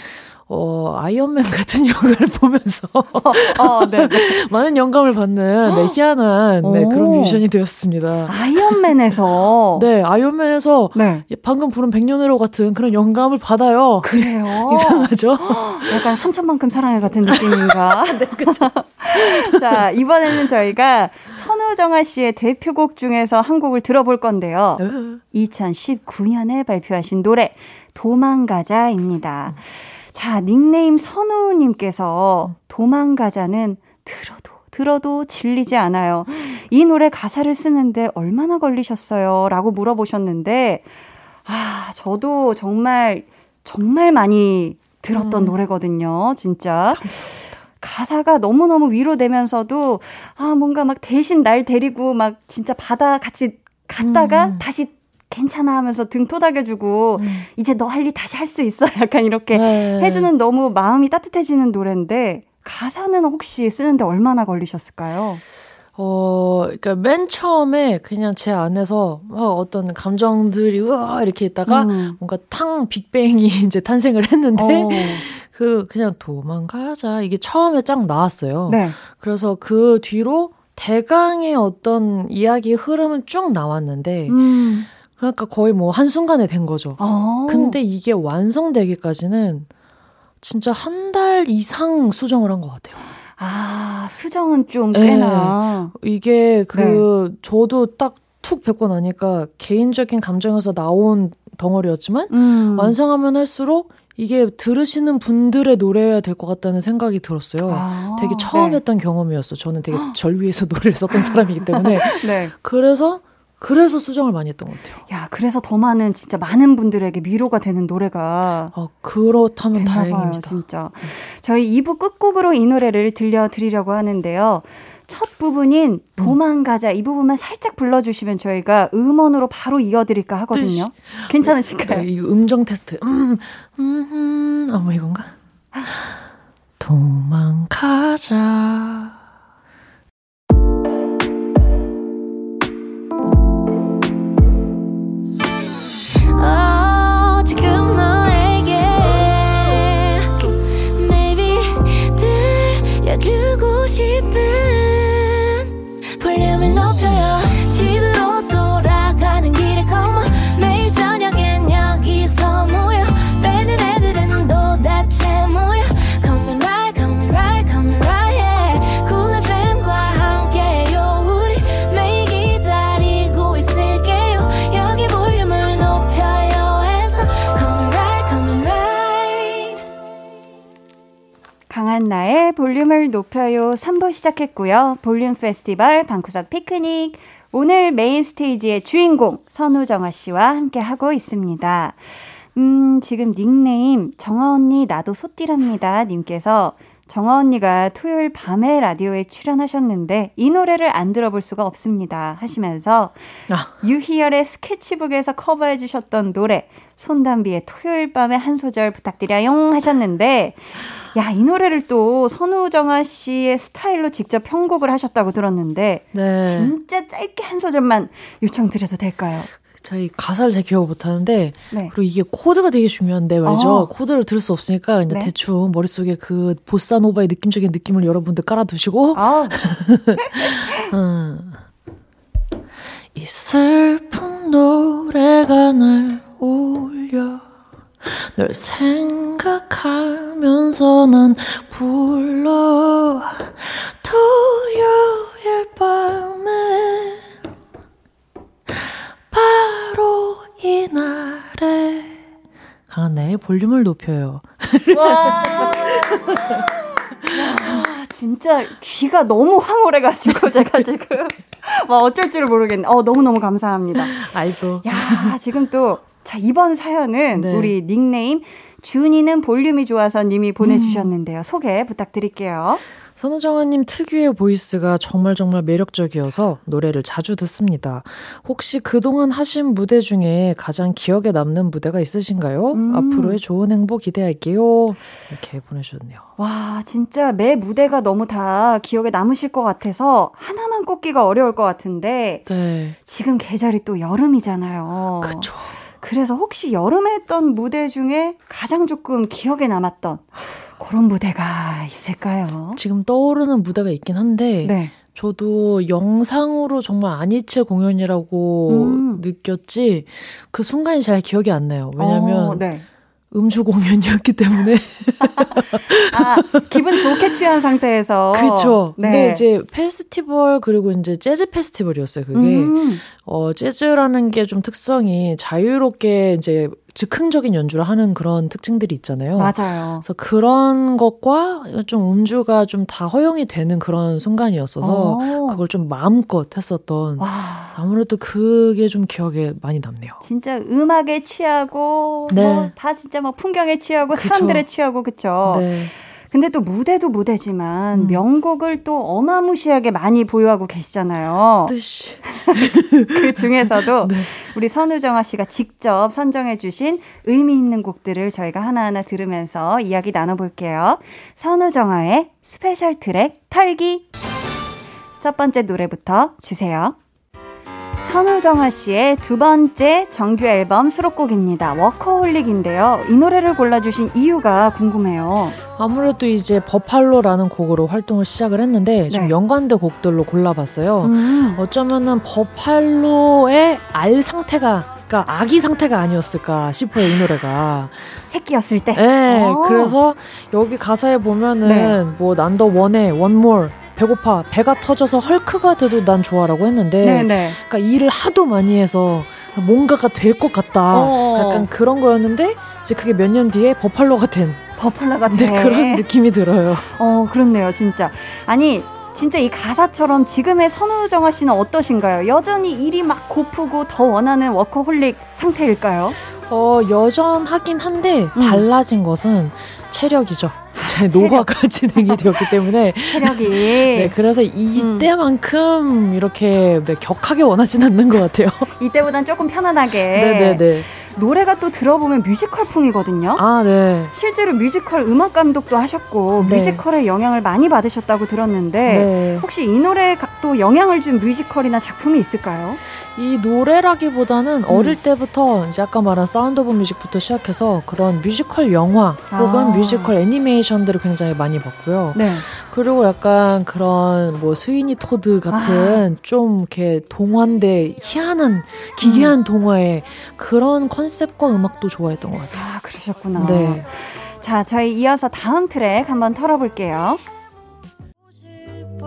어, Iron Man 같은 (laughs) 영화를 보면서 어. (laughs) 많은 영감을 받는 네, 희한한 네, 그런 뮤지션이 되었습니다. 아이언맨에서 (laughs) 네, 아이언맨에서 네. 방금 부른 백년해로 같은 그런 영감을 받아요. 그래요? 이상하죠? (gasps) 약간 3천만큼 사랑해 같은 느낌인가? 네, 그렇죠. 자, 이번에는 저희가 선우정아 씨의 대표곡 중에서 한 곡을 들어볼 건데요. 2019년에 발표하신 노래 도망가자입니다. 자, 닉네임 선우님께서 도망가자는 들어도 들어도 질리지 않아요. 이 노래 가사를 쓰는데 얼마나 걸리셨어요? 라고 물어보셨는데, 아, 저도 정말, 정말 많이 들었던 음. 노래거든요. 진짜. 감사합니다. 가사가 너무너무 위로되면서도, 아, 뭔가 막 대신 날 데리고 막 진짜 바다 같이 갔다가 음. 다시 괜찮아 하면서 등 토닥여주고 음. 이제 너 할 일 다시 할 수 있어 (laughs) 약간 이렇게 네. 해주는 너무 마음이 따뜻해지는 노래인데 가사는 혹시 쓰는데 얼마나 걸리셨을까요? 어, 그러니까 맨 처음에 그냥 제 안에서 막 어떤 감정들이 우와 이렇게 있다가 음. 뭔가 탕 빅뱅이 (laughs) 이제 탄생을 했는데 어. (laughs) 그 그냥 도망가자 이게 처음에 쫙 나왔어요. 네. 그래서 그 뒤로 대강의 어떤 이야기 흐름은 쭉 나왔는데 음. 그러니까 거의 뭐 한순간에 된 거죠. 어. 근데 이게 완성되기까지는 진짜 한 달 이상 수정을 한 것 같아요. 아, 수정은 좀 꽤나. 네. 이게 그, 네. 저도 딱 툭 뵙고 나니까 개인적인 감정에서 나온 덩어리였지만, 음. 완성하면 할수록 이게 들으시는 분들의 노래여야 될 것 같다는 생각이 들었어요. 아, 되게 처음 네. 했던 경험이었어. 저는 되게 (gasps) 절 위에서 노래를 썼던 사람이기 때문에. 네. 그래서 그래서 수정을 많이 했던 것 같아요. 야, 그래서 더 많은 진짜 많은 분들에게 위로가 되는 노래가 어, 그렇다면 다행입니다. 봐요, 진짜. 저희 2부 끝곡으로 이 노래를 들려드리려고 하는데요. 첫 부분인 도망가자 이 부분만 살짝 불러주시면 저희가 음원으로 바로 이어드릴까 하거든요. 괜찮으실까요? 네, 이 음정 테스트. 음, 음, 음, 아, 뭐 이건가? 도망가자. 싶은 볼륨을 높여요. 한나의 볼륨을 높여요 3부 시작했고요. 볼륨 페스티벌 방구석 피크닉. 오늘 메인 스테이지의 주인공 선우정아 씨와 함께 하고 있습니다. 음, 지금 닉네임 정아 언니 나도 소띠랍니다 님께서 정아 언니가 토요일 밤에 라디오에 출연하셨는데 이 노래를 안 들어볼 수가 없습니다 하시면서 아. 유희열의 스케치북에서 커버해 주셨던 노래 손담비의 토요일 밤에 한 소절 부탁드려요 하셨는데 야, 이 노래를 또 선우정아 씨의 스타일로 직접 편곡을 하셨다고 들었는데 네. 진짜 짧게 한 소절만 요청드려도 될까요? 저희 가사를 잘 기억 못 하는데 네. 그리고 이게 코드가 되게 중요한데 말이죠. 어. 코드를 들을 수 없으니까 그냥 네. 대충 머릿속에 그 보사노바의 느낌적인 느낌을 여러분들 깔아두시고 아. 음. (laughs) 이 슬픈 노래가 날 울려 널 생각하면서 난 불러 토요일 밤에 바로 이 날에 강한나의 볼륨을 높여요. 와. 야, 진짜 귀가 너무 황홀해가지고 제가 지금 (laughs) 막 어쩔 줄을 모르겠네. 어 너무 너무 감사합니다. 아이고. 야 지금 또 자, 이번 사연은 네. 우리 닉네임 준이는 볼륨이 좋아서 님이 보내주셨는데요. 음. 소개 부탁드릴게요. 선우정아님 특유의 보이스가 정말 정말 매력적이어서 노래를 자주 듣습니다. 혹시 그동안 하신 무대 중에 가장 기억에 남는 무대가 있으신가요? 음. 앞으로의 좋은 행복 기대할게요. 이렇게 보내주셨네요. 와, 진짜 매 무대가 너무 다 기억에 남으실 것 같아서 하나만 꼽기가 어려울 것 같은데 네. 지금 계절이 또 여름이잖아요. 그쵸. 그래서 혹시 여름에 했던 무대 중에 가장 조금 기억에 남았던 그런 무대가 있을까요? 지금 떠오르는 무대가 있긴 한데 네. 저도 영상으로 정말 아니체 공연이라고 음. 느꼈지 그 순간이 잘 기억이 안 나요. 왜냐면 어, 네. 음주 공연이었기 때문에. (laughs) 아, 기분 좋게 취한 상태에서. 그렇죠. 네. 근데 이제 페스티벌 그리고 이제 재즈 페스티벌이었어요. 그게 음. 어 재즈라는 게 좀 특성이 자유롭게 이제 즉흥적인 연주를 하는 그런 특징들이 있잖아요. 맞아요. 그래서 그런 것과 좀 음주가 좀 다 허용이 되는 그런 순간이었어서 오. 그걸 좀 마음껏 했었던 와. 아무래도 그게 좀 기억에 많이 남네요. 진짜 음악에 취하고 네. 뭐 다 진짜 뭐 풍경에 취하고 그쵸. 사람들에 취하고 그쵸. 네. 근데 또 무대도 무대지만 음. 명곡을 또 어마무시하게 많이 보유하고 계시잖아요. (laughs) 그 중에서도 네. 우리 선우정아 씨가 직접 선정해 주신 의미 있는 곡들을 저희가 하나하나 들으면서 이야기 나눠볼게요. 선우정아의 스페셜 트랙 털기. 첫 번째 노래부터 주세요. 선우정아 씨의 두 번째 정규 앨범 수록곡입니다. 워커홀릭인데요. 이 노래를 골라주신 이유가 궁금해요. 아무래도 이제 버팔로라는 곡으로 활동을 시작을 했는데 좀 네. 연관된 곡들로 골라봤어요. 음. 어쩌면은 버팔로의 알 상태가 그러니까 아기 상태가 아니었을까 싶어요 이 노래가 새끼였을 때. 네, 오. 어. 그래서 여기 가사에 보면은 네. 뭐 난 더 원해 want more 배고파 배가 터져서 헐크가 돼도 난 좋아라고 했는데 네네. 네. 그러니까 일을 하도 많이 해서 뭔가가 될 것 같다 어. 약간 그런 거였는데 이제 그게 몇 년 뒤에 버팔로가 된 버팔로가 된 네, 그런 느낌이 들어요. 어 그렇네요 진짜 아니 진짜 이 가사처럼 지금의 선우정아 씨는 어떠신가요? 여전히 일이 막 고프고 더 원하는 워커홀릭 상태일까요? 어, 여전하긴 한데 음. 달라진 것은 체력이죠. 제 노화가 (laughs) 진행이 되었기 때문에 체력이 (laughs) 네 그래서 이때만큼 음. 이렇게 네, 격하게 원하진 않는 것 같아요. (laughs) 이때보단 조금 편안하게. 네네네. 네, 네. 노래가 또 들어보면 뮤지컬풍이거든요. 아, 네. 실제로 뮤지컬 음악 감독도 하셨고 네. 뮤지컬의 영향을 많이 받으셨다고 들었는데 네. 혹시 이 노래에 또 영향을 준 뮤지컬이나 작품이 있을까요? 이 노래라기보다는 음. 어릴 때부터 이제 아까 말한 Sound of Music부터 시작해서 그런 뮤지컬 영화 혹은 아. 뮤지컬 애니메이션들을 굉장히 많이 봤고요. 네. 그리고 약간 그런 뭐 스위니 토드 같은 아. 좀 이렇게 동화인데 희한한 기괴한 음. 동화의 그런 컨셉과 음악도 좋아했던 것 같아요. 아, 그러셨구나. 네. 자, 저희 이어서 다음 트랙 한번 털어볼게요.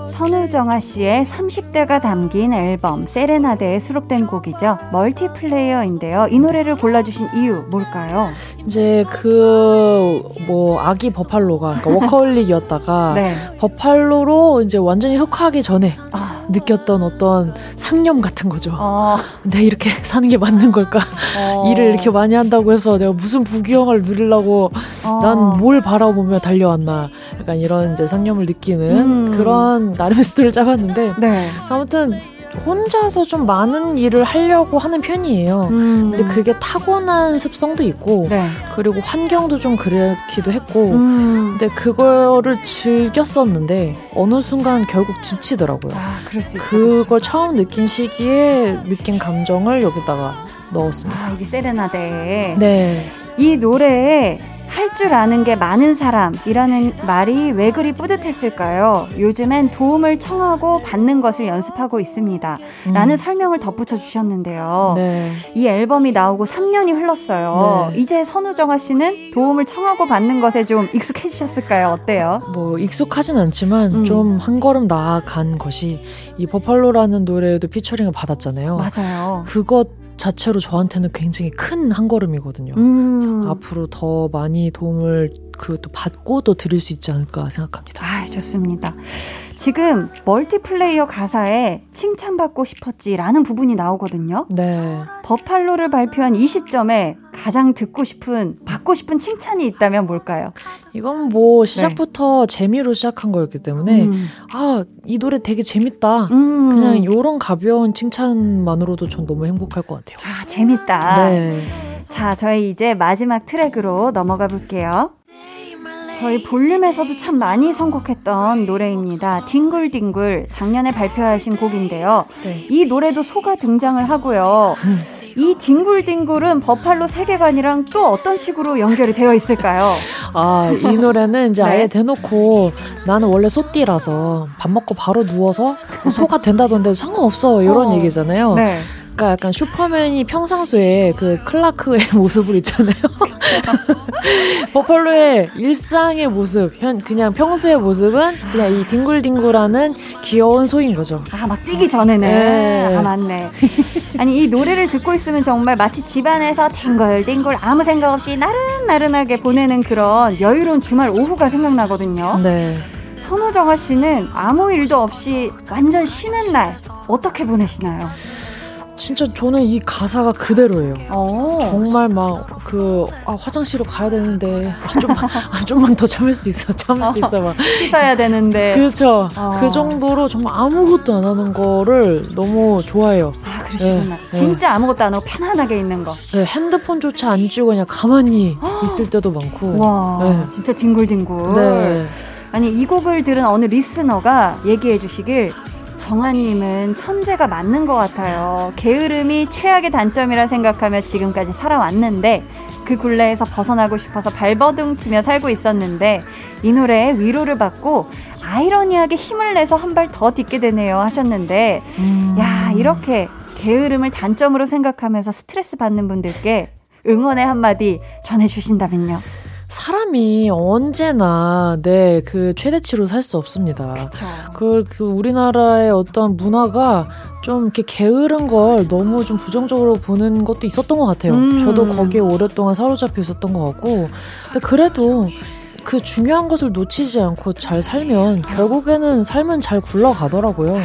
선우정아 씨의 30대가 담긴 앨범 세레나데에 수록된 곡이죠. 멀티플레이어인데요. 이 노래를 골라주신 이유 뭘까요? 이제 그 뭐 아기 버팔로가 그러니까 (laughs) 워커홀릭이었다가 네. 버팔로로 이제 완전히 흑화하기 전에 아. 느꼈던 어떤 상념 같은 거죠. 어. 내가 이렇게 사는 게 맞는 걸까? 어. 일을 이렇게 많이 한다고 해서 내가 무슨 부귀영화를 누리려고 어. 난뭘 바라보며 달려왔나? 약간 이런 이제 상념을 느끼는 음. 그런 나름의 스토리를 짜봤는데 네. 아무튼 혼자서 좀 많은 일을 하려고 하는 편이에요. 음. 근데 그게 타고난 습성도 있고, 네. 그리고 환경도 좀 그렇기도 했고, 음. 근데 그거를 즐겼었는데, 어느 순간 결국 지치더라고요. 아, 그럴 수 있죠. 그걸 그렇죠. 처음 느낀 시기에 느낀 감정을 여기다가 넣었습니다. 아, 여기 세레나데. 네. 이 노래에 할 줄 아는 게 많은 사람이라는 말이 왜 그리 뿌듯했을까요? 요즘엔 도움을 청하고 받는 것을 연습하고 있습니다. 음. 라는 설명을 덧붙여 주셨는데요. 네. 이 앨범이 나오고 3년이 흘렀어요. 네. 이제 선우정아 씨는 도움을 청하고 받는 것에 좀 익숙해지셨을까요? 어때요? 뭐, 익숙하진 않지만 음. 좀한 걸음 나아간 것이 이 버팔로라는 노래에도 피처링을 받았잖아요. 맞아요. 그것 자체로 저한테는 굉장히 큰 한 걸음이거든요. 음. 앞으로 더 많이 도움을 그 또 받고 또 드릴 수 있지 않을까 생각합니다. 아, 좋습니다. 지금 멀티플레이어 가사에 칭찬받고 싶었지라는 부분이 나오거든요. 네. 버팔로를 발표한 이 시점에 가장 듣고 싶은, 받고 싶은 칭찬이 있다면 뭘까요? 이건 뭐 시작부터 네. 재미로 시작한 거였기 때문에, 음. 아, 이 노래 되게 재밌다. 음. 그냥 이런 가벼운 칭찬만으로도 전 너무 행복할 것 같아요. 아, 재밌다. 네. 자, 저희 이제 마지막 트랙으로 넘어가 볼게요. 저희 볼륨에서도 참 많이 선곡했던 노래입니다. 딩굴딩굴 작년에 발표하신 곡인데요. 네. 이 노래도 소가 등장을 하고요. 이 딩굴딩굴은 버팔로 세계관이랑 또 어떤 식으로 연결이 되어 있을까요? 아, 이 노래는 이제 (laughs) 네. 아예 대놓고 나는 원래 소띠라서 밥 먹고 바로 누워서 소가 된다던데 상관없어 이런 어. 얘기잖아요. 네. 그러니까 약간 슈퍼맨이 평상시에 그 클라크의 (laughs) 모습을 있잖아요. (laughs) 버펄로의 일상의 모습, 현, 그냥 평소의 모습은 그냥 이 딩글딩글하는 귀여운 소인 거죠. 아, 막 뛰기 전에는. 네. 아, 맞네. 아니, 이 노래를 듣고 있으면 정말 마치 집안에서 딩글딩글 아무 생각 없이 나른나른하게 보내는 그런 여유로운 주말 오후가 생각나거든요. 네. 선우정아 씨는 아무 일도 없이 완전 쉬는 날 어떻게 보내시나요? 진짜 저는 이 가사가 그대로예요. 오. 어. 정말 막그 아, 화장실로 가야 되는데 아, 좀만 아, 좀만 더 참을 수 있어, 참을 수 있어 막 (laughs) 씻어야 되는데 그렇죠. 어. 그 정도로 정말 아무것도 안 하는 거를 너무 좋아해요. 아 그러시구나. 네, 진짜 네. 아무것도 안 하고 편안하게 있는 거. 네, 핸드폰조차 안 쥐고 그냥 가만히 있을 때도 많고. 와, 네. 진짜 뒹굴뒹굴. 네. 아니 이 곡을 들은 어느 리스너가 얘기해 주시길 정아님은 천재가 맞는 것 같아요. 게으름이 최악의 단점이라 생각하며 지금까지 살아왔는데 그 굴레에서 벗어나고 싶어서 발버둥 치며 살고 있었는데 이 노래에 위로를 받고 아이러니하게 힘을 내서 한 발 더 딛게 되네요 하셨는데 음. 야 이렇게 게으름을 단점으로 생각하면서 스트레스 받는 분들께 응원의 한마디 전해주신다면요. 사람이 언제나 네, 그 최대치로 살 수 없습니다. 그, 그 우리나라의 어떤 문화가 좀 이렇게 게으른 걸 너무 좀 부정적으로 보는 것도 있었던 것 같아요. 음. 저도 거기에 오랫동안 사로잡혀 있었던 것 같고. 근데 그래도 그 중요한 것을 놓치지 않고 잘 살면 결국에는 삶은 잘 굴러가더라고요.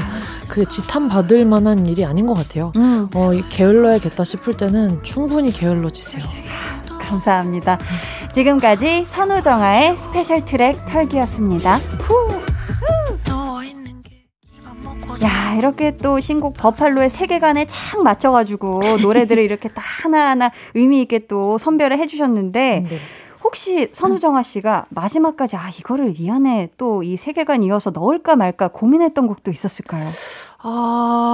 그게 지탄 받을 만한 일이 아닌 것 같아요. 음. 어, 게을러야겠다 싶을 때는 충분히 게을러지세요. 감사합니다. 지금까지 선우정아의 스페셜 트랙 털기였습니다. 후. 야, 이렇게 또 신곡 버팔로의 세계관에 착 맞춰가지고 노래들을 (laughs) 이렇게 다 하나하나 의미있게 또 선별을 해주셨는데, 네. 혹시 선우정아 씨가 마지막까지 아, 이거를 이 안에 또 이 세계관 이어서 넣을까 말까 고민했던 곡도 있었을까요?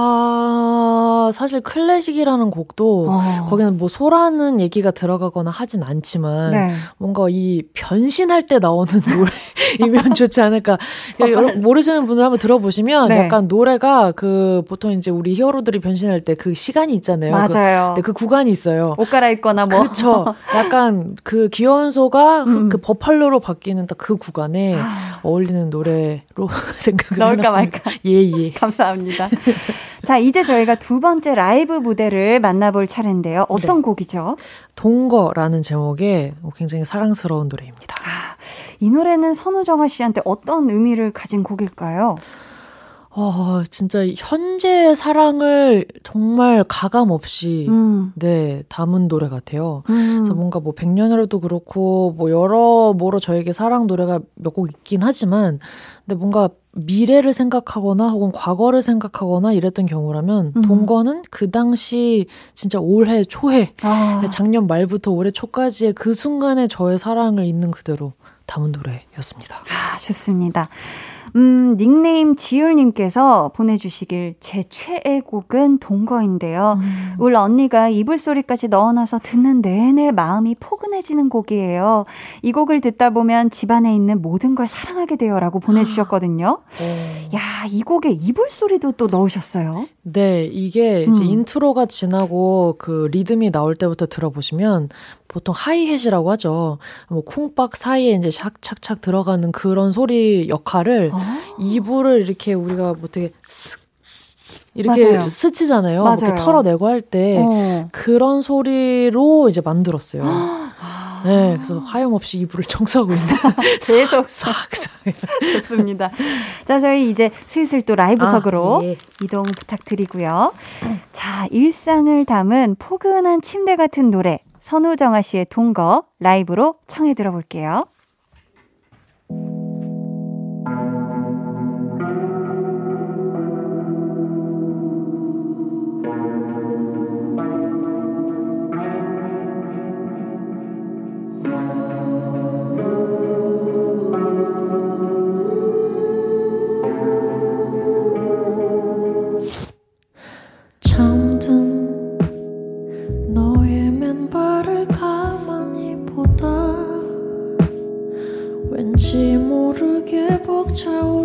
아, 사실 클래식이라는 곡도 어. 거기는 뭐 소라는 얘기가 들어가거나 하진 않지만 네. 뭔가 이 변신할 때 나오는 (laughs) 노래이면 (laughs) 좋지 않을까. 여러분 모르시는 분들 한번 들어보시면 네. 약간 노래가 그 보통 이제 우리 히어로들이 변신할 때 그 시간이 있잖아요. 그 맞아요. 그, 네, 그 구간이 있어요. 옷 갈아입거나 뭐. 그렇죠. (laughs) 약간 그 귀여운 소가 음. 그 버팔로로 바뀌는 딱 그 구간에 아. 어울리는 노래로 생각을 넣을까 해놨습니다. 말까. 예, 예. 감사합니다. 감사합니다. 자, 이제 저희가 두 번째 라이브 무대를 만나볼 차례인데요. 어떤 네. 곡이죠? 동거라는 제목의 굉장히 사랑스러운 노래입니다. 아, 이 노래는 선우정아 씨한테 어떤 의미를 가진 곡일까요? 어, 진짜 현재의 사랑을 정말 가감 없이 음. 네 담은 노래 같아요. 음. 그래서 뭔가 뭐 백년으로도 그렇고 뭐 여러모로 저에게 사랑 노래가 몇 곡 있긴 하지만 근데 뭔가 미래를 생각하거나 혹은 과거를 생각하거나 이랬던 경우라면 음. 동거는 그 당시 진짜 올해 초에 아. 작년 말부터 올해 초까지의 그 순간에 저의 사랑을 있는 그대로 담은 노래였습니다. 아, 좋습니다. 음, 닉네임 지율님께서 보내주시길 제 최애 곡은 동거인데요. 음. 울 언니가 이불 소리까지 넣어놔서 듣는 내내 마음이 포근해지는 곡이에요. 이 곡을 듣다 보면 집안에 있는 모든 걸 사랑하게 돼요라고 보내주셨거든요. 오. 야, 이 곡에 이불 소리도 또 넣으셨어요? 네, 이게 이제 음. 인트로가 지나고 그 리듬이 나올 때부터 들어보시면 보통 hi-hat이라고 하죠. 뭐 쿵박 사이에 이제 착착착 들어가는 그런 소리 역할을 어? 이불을 이렇게 우리가 뭐 되게 슥 이렇게 맞아요. 스치잖아요. 맞아요. 이렇게 털어내고 할때 어. 그런 소리로 이제 만들었어요. (gasps) 아. 네, 그래서 하염없이 이불을 청소하고 있는. (laughs) 계속 (laughs) 싹싹. (laughs) 좋습니다. 자, 저희 이제 슬슬 또 라이브석으로 아, 예. 이동 부탁드리고요. 자, 일상을 담은 포근한 침대 같은 노래 선우정아 씨의 동거 라이브로 청해 들어볼게요. 벅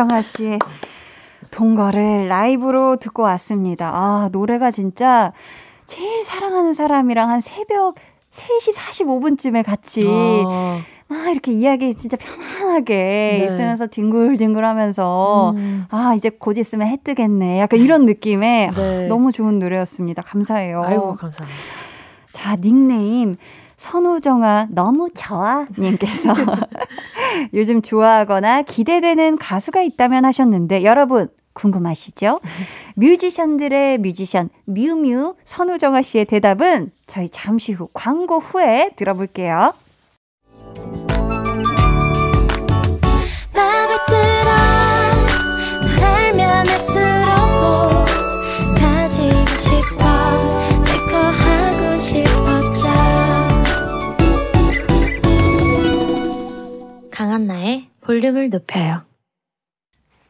정아 씨의 동거를 라이브로 듣고 왔습니다. 아, 노래가 진짜 제일 사랑하는 사람이랑 한 새벽 3시 45분쯤에 같이 아. 막 이렇게 이야기 진짜 편안하게 네. 있으면서 뒹굴뒹굴 하면서 음. 아, 이제 곧 있으면 해 뜨겠네. 약간 이런 느낌의 네. 아, 너무 좋은 노래였습니다. 감사해요. 아이고, 감사합니다. 자, 닉네임 선우정아 너무 좋아 님께서 (laughs) (laughs) 요즘 좋아하거나 기대되는 가수가 있다면 하셨는데 여러분 궁금하시죠? 뮤지션들의 뮤지션 뮤뮤 선우정아 씨의 대답은 저희 잠시 후 광고 후에 들어볼게요. 강한나의 볼륨을 높여요.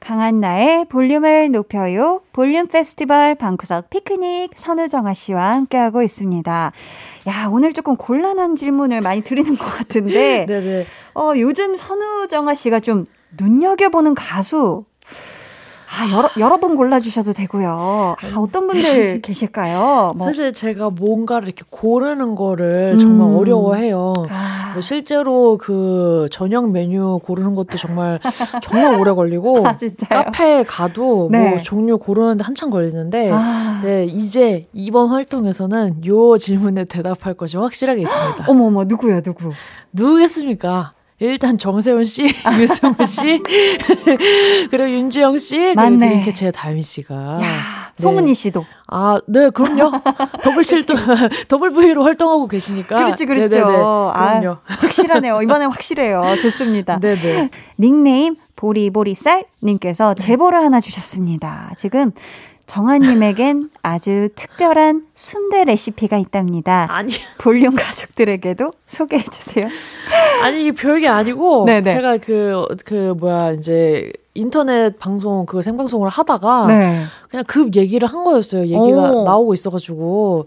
강한나의 볼륨을 높여요. 볼륨 페스티벌 방구석 피크닉 선우정아 씨와 함께하고 있습니다. 야, 오늘 조금 곤란한 질문을 많이 드리는 것 같은데. 네네. (laughs) 어, 요즘 선우정아 씨가 좀 눈여겨보는 가수 아, 여러, 여러 분 골라주셔도 되고요. 아, 어떤 분들 (laughs) 계실까요? 뭐. 사실 제가 뭔가를 이렇게 고르는 거를 정말 음. 어려워해요. 아. 뭐 실제로 그 저녁 메뉴 고르는 것도 정말, (laughs) 정말 오래 걸리고. 아, 카페에 가도 뭐 네. 뭐 종류 고르는데 한참 걸리는데. 아. 네, 이제 이번 활동에서는 요 질문에 대답할 것이 확실하게 있습니다. 어머어머, 누구야, 누구? 누구겠습니까? 일단 정세운 씨, (laughs) 유승우 씨, 그리고 윤지영 씨, 맞네. 그리고 제 다미 씨가. 야, 네. 송은이 씨도. 아, 네, 그럼요. 더블 실도 (laughs) 더블 V로 활동하고 계시니까. 그렇지, 그렇죠. 네네네. 아, 그럼요. 확실하네요. 이번엔 확실해요. 좋습니다. 네네. 닉네임 보리보리쌀 님께서 제보를 하나 주셨습니다. 지금 정아님에겐 아주 특별한 순대 레시피가 있답니다. 아니. 볼륨 가족들에게도 소개해 주세요. 아니, 이게 별게 아니고, 네네. 제가 그, 그, 뭐야, 이제, 인터넷 방송, 그 생방송을 하다가, 네. 그냥 그 얘기를 한 거였어요. 얘기가 오. 나오고 있어가지고.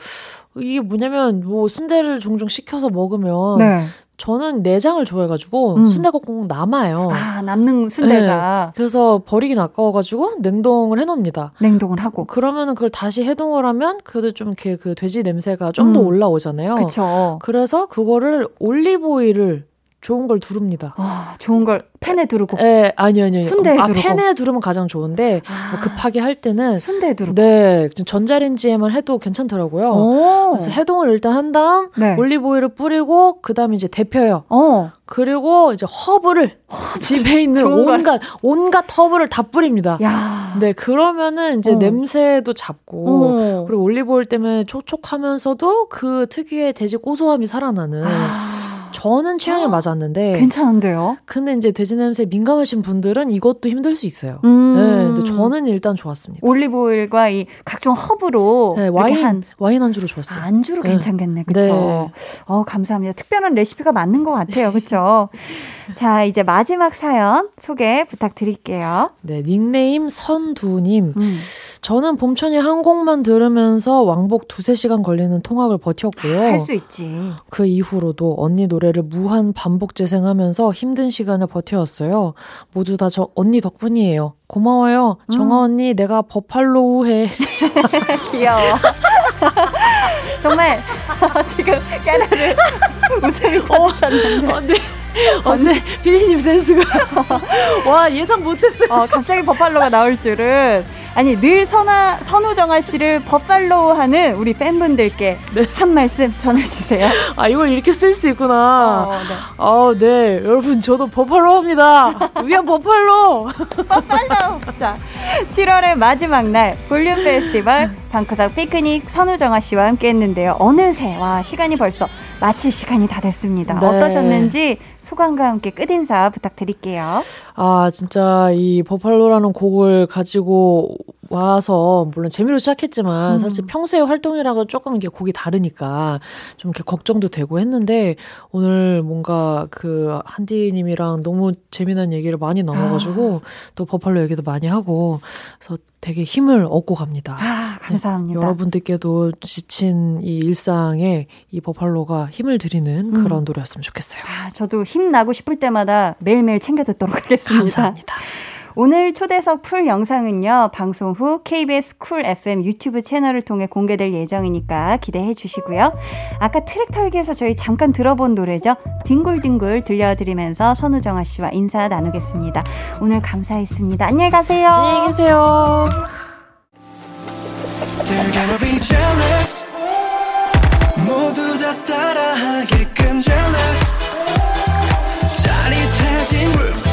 이게 뭐냐면, 뭐, 순대를 종종 시켜서 먹으면, 네. 저는 내장을 좋아해가지고 음. 순대가 꼭 남아요. 아 남는 순대가. 네. 그래서 버리긴 아까워가지고 냉동을 해놓습니다. 냉동을 하고. 그러면은 그걸 다시 해동을 하면 그래도 좀 이렇게 그 돼지 냄새가 좀더 음. 올라오잖아요. 그렇죠. 그래서 그거를 올리브 오일을 좋은 걸 두릅니다. 아, 좋은 걸 팬에 두르고. 예, 아니요, 아니요. 순대에 아, 두르고. 팬에 두르면 가장 좋은데 아, 뭐 급하게 할 때는 순대에 두르고. 네, 전자레인지에만 해도 괜찮더라고요. 오. 그래서 해동을 일단 한 다음 네. 올리브 오일을 뿌리고 그다음에 이제 데펴요. 어. 그리고 이제 허브를 집에 있는 온갖 온갖 허브를 다 뿌립니다. 야. 네, 그러면은 이제 어. 냄새도 잡고 어. 그리고 올리브 오일 때문에 촉촉하면서도 그 특유의 돼지 고소함이 살아나는 아. 저는 취향에 맞았는데 괜찮은데요? 근데 이제 돼지 냄새 민감하신 분들은 이것도 힘들 수 있어요. 음. 네, 근데 저는 일단 좋았습니다. 올리브 오일과 이 각종 허브로 네, 와인 한 와인 안주로 좋았어요. 안주로 네. 괜찮겠네, 그렇죠? 네. 어 감사합니다. 특별한 레시피가 맞는 것 같아요, 그렇죠? (laughs) 자 이제 마지막 사연 소개 부탁드릴게요. 네, 닉네임 선두 님. 음. 저는 봄처녀 한 곡만 들으면서 왕복 두세 시간 걸리는 통학을 버텼고요. 할 수 있지. 그 이후로도 언니 노래를 무한 반복 재생하면서 힘든 시간을 버텨왔어요. 모두 다 저 언니 덕분이에요. 고마워요. 음. 정아 언니, 내가 버팔로우 해. (laughs) 귀여워. (laughs) 정말 (laughs) 지금 깨나를 웃음이 터지셨는데. 어, 네. 어, 네. 피디님 센스가. 와, 예상 못했어요. 어, 갑자기 버팔로가 나올 줄은. 아니 늘 선아 선우정아 씨를 버팔로우 하는 우리 팬분들께 네. 한 말씀 전해주세요. (laughs) 아 이걸 이렇게 쓸 수 있구나. 어, 네. 아, 네. 여러분 저도 버팔로우입니다. 위안 버팔로. 버팔로우. (laughs) 자 7월의 마지막 날 볼륨 페스티벌 방구석 피크닉 선우정아 씨와 함께했는데요. 어느새 와 시간이 벌써 마칠 시간이 다 됐습니다. 네. 어떠셨는지 소감과 함께 끝인사 부탁드릴게요. 아, 진짜 이 버팔로라는 곡을 가지고 와서 물론 재미로 시작했지만 음. 사실 평소에 활동이랑은 조금 이게 곡이 다르니까 좀 이렇게 걱정도 되고 했는데 오늘 뭔가 그 한디님이랑 너무 재미난 얘기를 많이 나눠가지고 아. 또 버팔로 얘기도 많이 하고 그래서 되게 힘을 얻고 갑니다. 아, 감사합니다. 여러분들께도 지친 이 일상에 이 버팔로가 힘을 드리는 음. 그런 노래였으면 좋겠어요. 아, 저도 힘 나고 싶을 때마다 매일매일 챙겨 듣도록 하겠습니다. 감사합니다. 오늘 초대석 full 영상은요, 방송 후 KBS Cool FM 유튜브 채널을 통해 공개될 예정이니까 기대해 주시고요. 아까 트랙 털기에서 저희 잠깐 들어본 노래죠. 뒹굴뒹굴 들려드리면서 선우정아 씨와 인사 나누겠습니다. 오늘 감사했습니다. 안녕히 가세요. 안녕히 계세요. 모두 다 따라하게끔 jealous 짜릿해진 room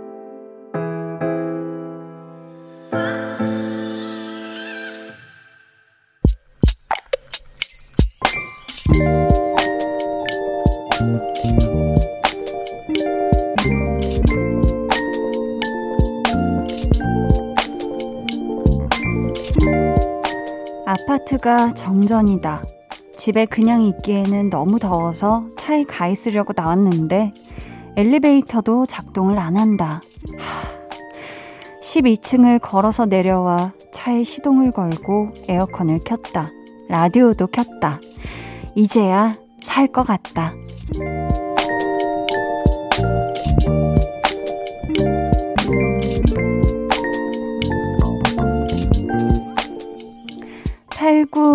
아파트가 정전이다. 집에 그냥 있기에는 너무 더워서 차에 가 있으려고 나왔는데 엘리베이터도 작동을 안 한다. 하, 12층을 걸어서 내려와 차에 시동을 걸고 에어컨을 켰다. 라디오도 켰다. 이제야 살 것 같다.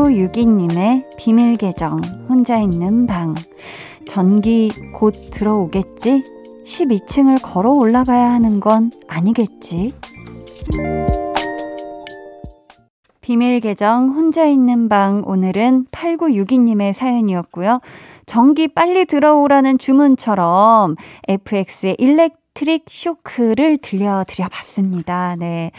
8962님의 비밀 계정, 혼자 있는 방. 전기 곧 들어오겠지? 12층을 걸어 올라가야 하는 건 아니겠지? 비밀 계정, 혼자 있는 방. 오늘은 8962님의 사연이었고요. 전기 빨리 들어오라는 주문처럼 FX의 일렉 트릭 쇼크를 들려드려 봤습니다. 네.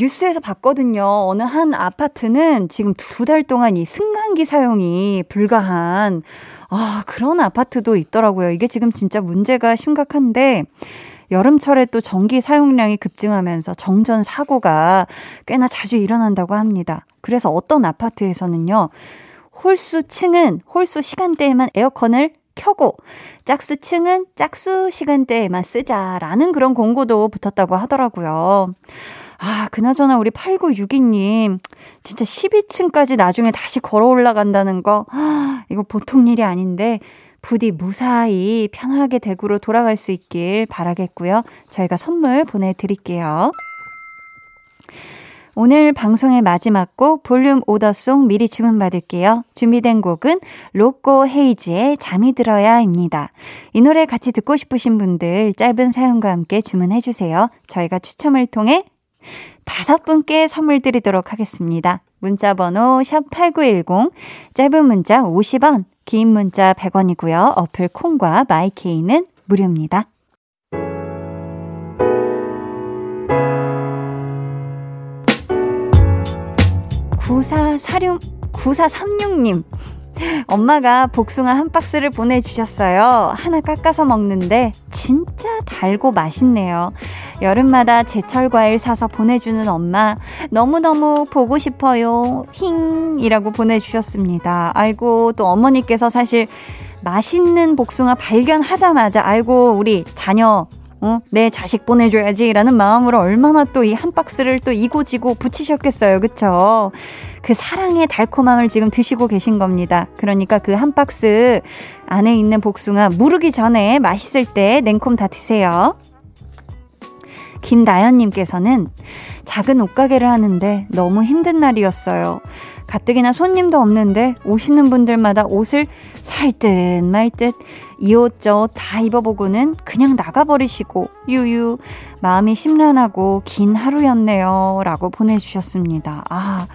뉴스에서 봤거든요. 어느 한 아파트는 지금 두 달 동안 이 승강기 사용이 불가한 아, 그런 아파트도 있더라고요. 이게 지금 진짜 문제가 심각한데 여름철에 또 전기 사용량이 급증하면서 정전 사고가 꽤나 자주 일어난다고 합니다. 그래서 어떤 아파트에서는요. 홀수 층은 홀수 시간대에만 에어컨을 켜고 짝수층은 짝수 시간대에만 쓰자라는 그런 공고도 붙었다고 하더라고요. 아, 그나저나 우리 8962님, 진짜 12층까지 나중에 다시 걸어 올라간다는 거, 아, 이거 보통 일이 아닌데, 부디 무사히 편하게 대구로 돌아갈 수 있길 바라겠고요. 저희가 선물 보내드릴게요. 오늘 방송의 마지막 곡 볼륨 오더송 미리 주문받을게요. 준비된 곡은 로꼬 헤이지의 잠이 들어야입니다. 이 노래 같이 듣고 싶으신 분들 짧은 사연과 함께 주문해주세요. 저희가 추첨을 통해 다섯 분께 선물 드리도록 하겠습니다. 문자 번호 샵8910, 짧은 문자 50원, 긴 문자 100원이고요. 어플 콩과 마이케이는 무료입니다. 9446, 9436님. 엄마가 복숭아 한 박스를 보내주셨어요. 하나 깎아서 먹는데 진짜 달고 맛있네요. 여름마다 제철 과일 사서 보내주는 엄마 너무너무 보고 싶어요. 힝이라고 보내주셨습니다. 아이고 또 어머니께서 사실 맛있는 복숭아 발견하자마자 아이고 우리 자녀 어, 내 자식 보내줘야지라는 마음으로 얼마나 또 이 한 박스를 또 이고지고 붙이셨겠어요. 그쵸? 그 사랑의 달콤함을 지금 드시고 계신 겁니다. 그러니까 그 한 박스 안에 있는 복숭아 무르기 전에 맛있을 때 냉콤 다 드세요. 김나연님께서는 작은 옷가게를 하는데 너무 힘든 날이었어요. 가뜩이나 손님도 없는데 오시는 분들마다 옷을 살듯 말듯 이 옷 저 옷 다 입어보고는 그냥 나가버리시고 유유 마음이 심란하고 긴 하루였네요 라고 보내주셨습니다. 아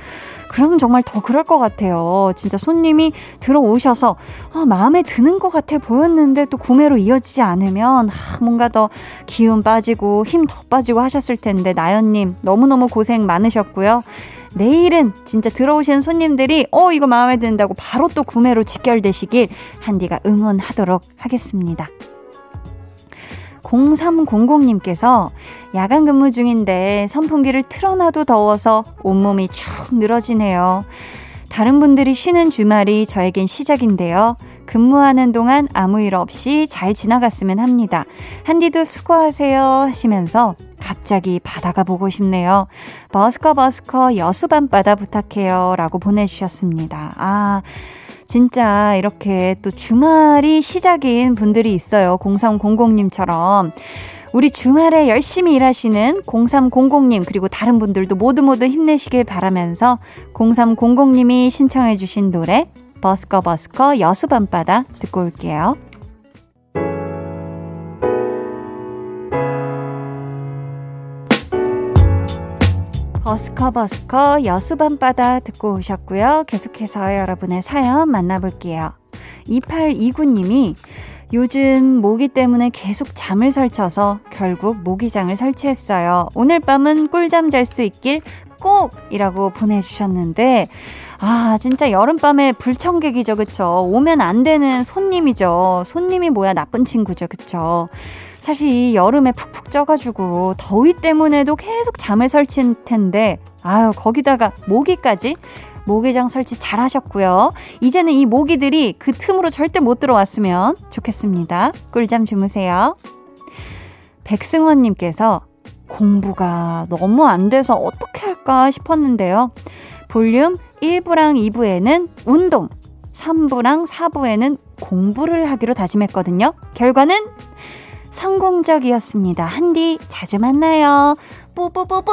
그러면 정말 더 그럴 것 같아요. 진짜 손님이 들어오셔서 아, 마음에 드는 것 같아 보였는데 또 구매로 이어지지 않으면 아, 뭔가 더 기운 빠지고 힘 더 빠지고 하셨을 텐데 나연님 너무너무 고생 많으셨고요. 내일은 진짜 들어오시는 손님들이 어 이거 마음에 든다고 바로 또 구매로 직결되시길 한디가 응원하도록 하겠습니다. 0300님께서 야간 근무 중인데 선풍기를 틀어놔도 더워서 온몸이 축 늘어지네요. 다른 분들이 쉬는 주말이 저에겐 시작인데요. 근무하는 동안 아무 일 없이 잘 지나갔으면 합니다. 한디도 수고하세요 하시면서 갑자기 바다가 보고 싶네요. 버스커 버스커 여수밤바다 부탁해요 라고 보내주셨습니다. 아, 진짜 이렇게 또 주말이 시작인 분들이 있어요. 0300님처럼. 우리 주말에 열심히 일하시는 0300님 그리고 다른 분들도 모두 모두 힘내시길 바라면서 0300님이 신청해 주신 노래 버스커 버스커 여수 밤바다 듣고 올게요. 버스커 버스커 여수 밤바다 듣고 오셨고요. 계속해서 여러분의 사연 만나볼게요. 2829님이 요즘 모기 때문에 계속 잠을 설쳐서 결국 모기장을 설치했어요. 오늘 밤은 꿀잠 잘 수 있길 꼭! 이라고 보내주셨는데, 아, 진짜 여름밤에 불청객이죠, 그쵸? 오면 안 되는 손님이죠. 손님이 뭐야, 나쁜 친구죠, 그쵸? 사실 이 여름에 푹푹 쪄가지고 더위 때문에도 계속 잠을 설칠 텐데, 아유, 거기다가 모기까지? 모기장 설치 잘 하셨고요. 이제는 이 모기들이 그 틈으로 절대 못 들어왔으면 좋겠습니다. 꿀잠 주무세요. 백승원님께서 공부가 너무 안 돼서 어떻게 할까 싶었는데요. 볼륨 1부랑 2부에는 운동, 3부랑 4부에는 공부를 하기로 다짐했거든요. 결과는 성공적이었습니다. 한디 자주 만나요. 뿌뿌뿌뿌.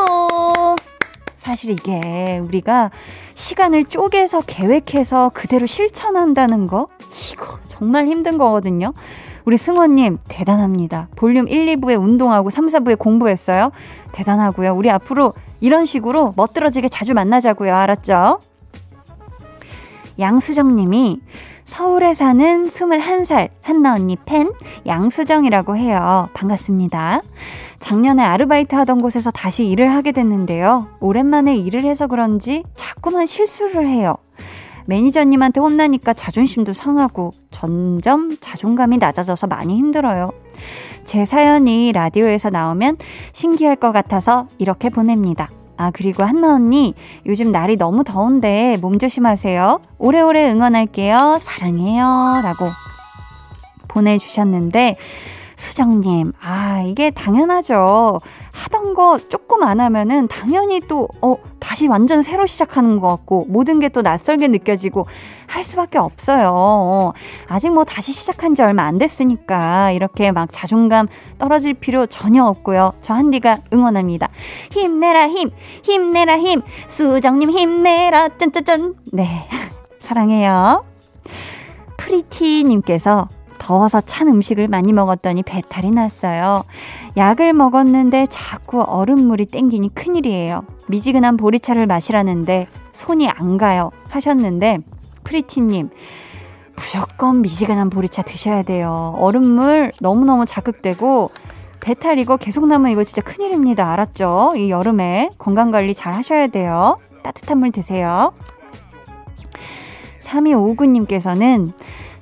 사실 이게 우리가 시간을 쪼개서 계획해서 그대로 실천한다는 거, 이거 정말 힘든 거거든요. 우리 승원님, 대단합니다. 볼륨 1, 2부에 운동하고 3, 4부에 공부했어요. 대단하고요. 우리 앞으로 이런 식으로 멋들어지게 자주 만나자고요. 알았죠? 양수정 님이 서울에 사는 21살 한나 언니 팬 양수정이라고 해요. 반갑습니다. 작년에 아르바이트 하던 곳에서 다시 일을 하게 됐는데요. 오랜만에 일을 해서 그런지 자꾸만 실수를 해요. 매니저님한테 혼나니까 자존심도 상하고 점점 자존감이 낮아져서 많이 힘들어요. 제 사연이 라디오에서 나오면 신기할 것 같아서 이렇게 보냅니다. 아, 그리고 한나 언니, 요즘 날이 너무 더운데 몸 조심하세요. 오래오래 응원할게요. 사랑해요. 라고 보내주셨는데, 수정님, 아, 이게 당연하죠. 하던 거 조금 안 하면은 당연히 또, 어, 다시 완전 새로 시작하는 것 같고, 모든 게 또 낯설게 느껴지고, 할 수밖에 없어요. 아직 뭐 다시 시작한 지 얼마 안 됐으니까, 이렇게 막 자존감 떨어질 필요 전혀 없고요. 저 한디가 응원합니다. 힘내라, 힘! 힘내라, 힘! 수정님 힘내라, 짠짠짠! 네. (laughs) 사랑해요. 프리티님께서 더워서 찬 음식을 많이 먹었더니 배탈이 났어요. 약을 먹었는데 자꾸 얼음물이 땡기니 큰일이에요. 미지근한 보리차를 마시라는데 손이 안 가요. 하셨는데, 프리티님, 무조건 미지근한 보리차 드셔야 돼요. 얼음물 너무너무 자극되고, 배탈 이거 계속 나면 이거 진짜 큰일입니다. 알았죠? 이 여름에 건강관리 잘 하셔야 돼요. 따뜻한 물 드세요. 3259님께서는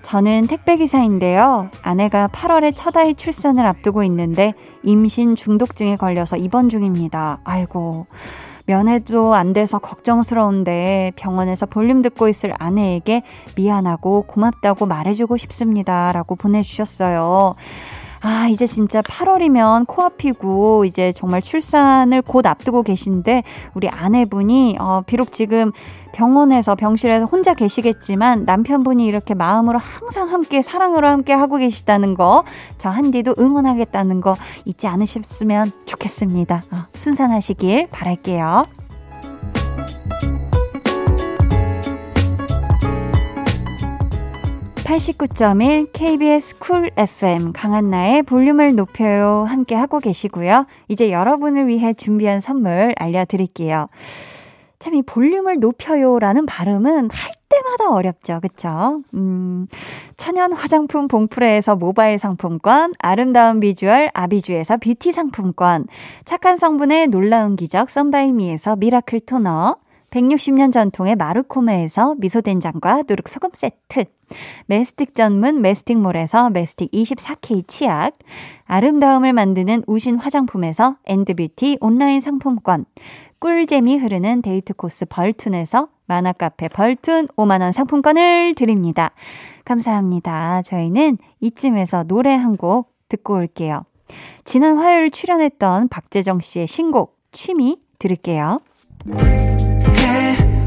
저는 택배기사인데요. 아내가 8월에 첫 아이 출산을 앞두고 있는데 임신 중독증에 걸려서 입원 중입니다. 아이고. 면회도 안 돼서 걱정스러운데 병원에서 볼륨 듣고 있을 아내에게 미안하고 고맙다고 말해주고 싶습니다. 라고 보내주셨어요. 아, 이제 진짜 8월이면 코앞이고, 이제 정말 출산을 곧 앞두고 계신데, 우리 아내분이, 어, 비록 지금 병원에서 병실에서 혼자 계시겠지만 남편분이 이렇게 마음으로 항상 함께 사랑으로 함께 하고 계시다는 거, 저 한디도 응원하겠다는 거 잊지 않으셨으면 좋겠습니다. 어, 순산하시길 바랄게요. 89.1 KBS 쿨 FM 강한나의 볼륨을 높여요 함께 하고 계시고요. 이제 여러분을 위해 준비한 선물 알려드릴게요. 참 이 볼륨을 높여요라는 발음은 할 때마다 어렵죠. 그쵸? 음, 천연 화장품 봉프레에서 모바일 상품권, 아름다운 비주얼 아비주에서 뷰티 상품권, 착한 성분의 놀라운 기적 썬바이미에서 miracle 토너, 160년 전통의 마르코메에서 미소된장과 누룩소금 세트, 메스틱 전문 메스틱몰에서 메스틱 24K 치약, 아름다움을 만드는 우신 화장품에서 엔드뷰티 온라인 상품권, 꿀잼이 흐르는 데이트 코스 벌툰에서 만화카페 벌툰 5만원 상품권을 드립니다. 감사합니다. 저희는 이쯤에서 노래 한 곡 듣고 올게요. 지난 화요일 출연했던 박재정 씨의 신곡 취미 들을게요.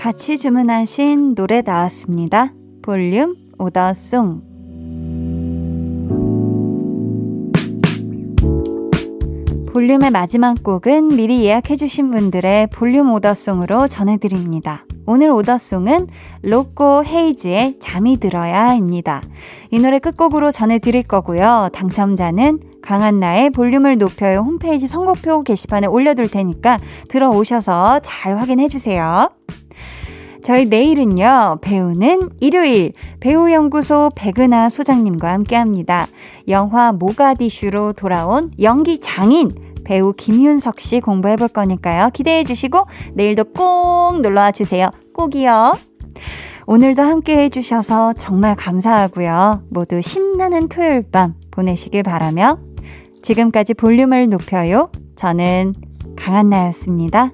같이 주문하신 노래 나왔습니다. 볼륨 오더송 볼륨의 마지막 곡은 미리 예약해주신 분들의 볼륨 오더송으로 전해드립니다. 오늘 오더송은 로꼬 헤이즈의 잠이 들어야입니다. 이 노래 끝곡으로 전해드릴 거고요. 당첨자는 강한나의 볼륨을 높여요 홈페이지 선곡표 게시판에 올려둘 테니까 들어오셔서 잘 확인해주세요. 저희 내일은요, 배우는 일요일, 배우연구소 백은하 소장님과 함께 합니다. 영화 모가디슈로 돌아온 연기 장인, 배우 김윤석 씨 공부해 볼 거니까요. 기대해 주시고, 내일도 꼭 놀러 와 주세요. 꼭이요. 오늘도 함께 해주셔서 정말 감사하고요. 모두 신나는 토요일 밤 보내시길 바라며 지금까지 볼륨을 높여요. 저는 강한나였습니다.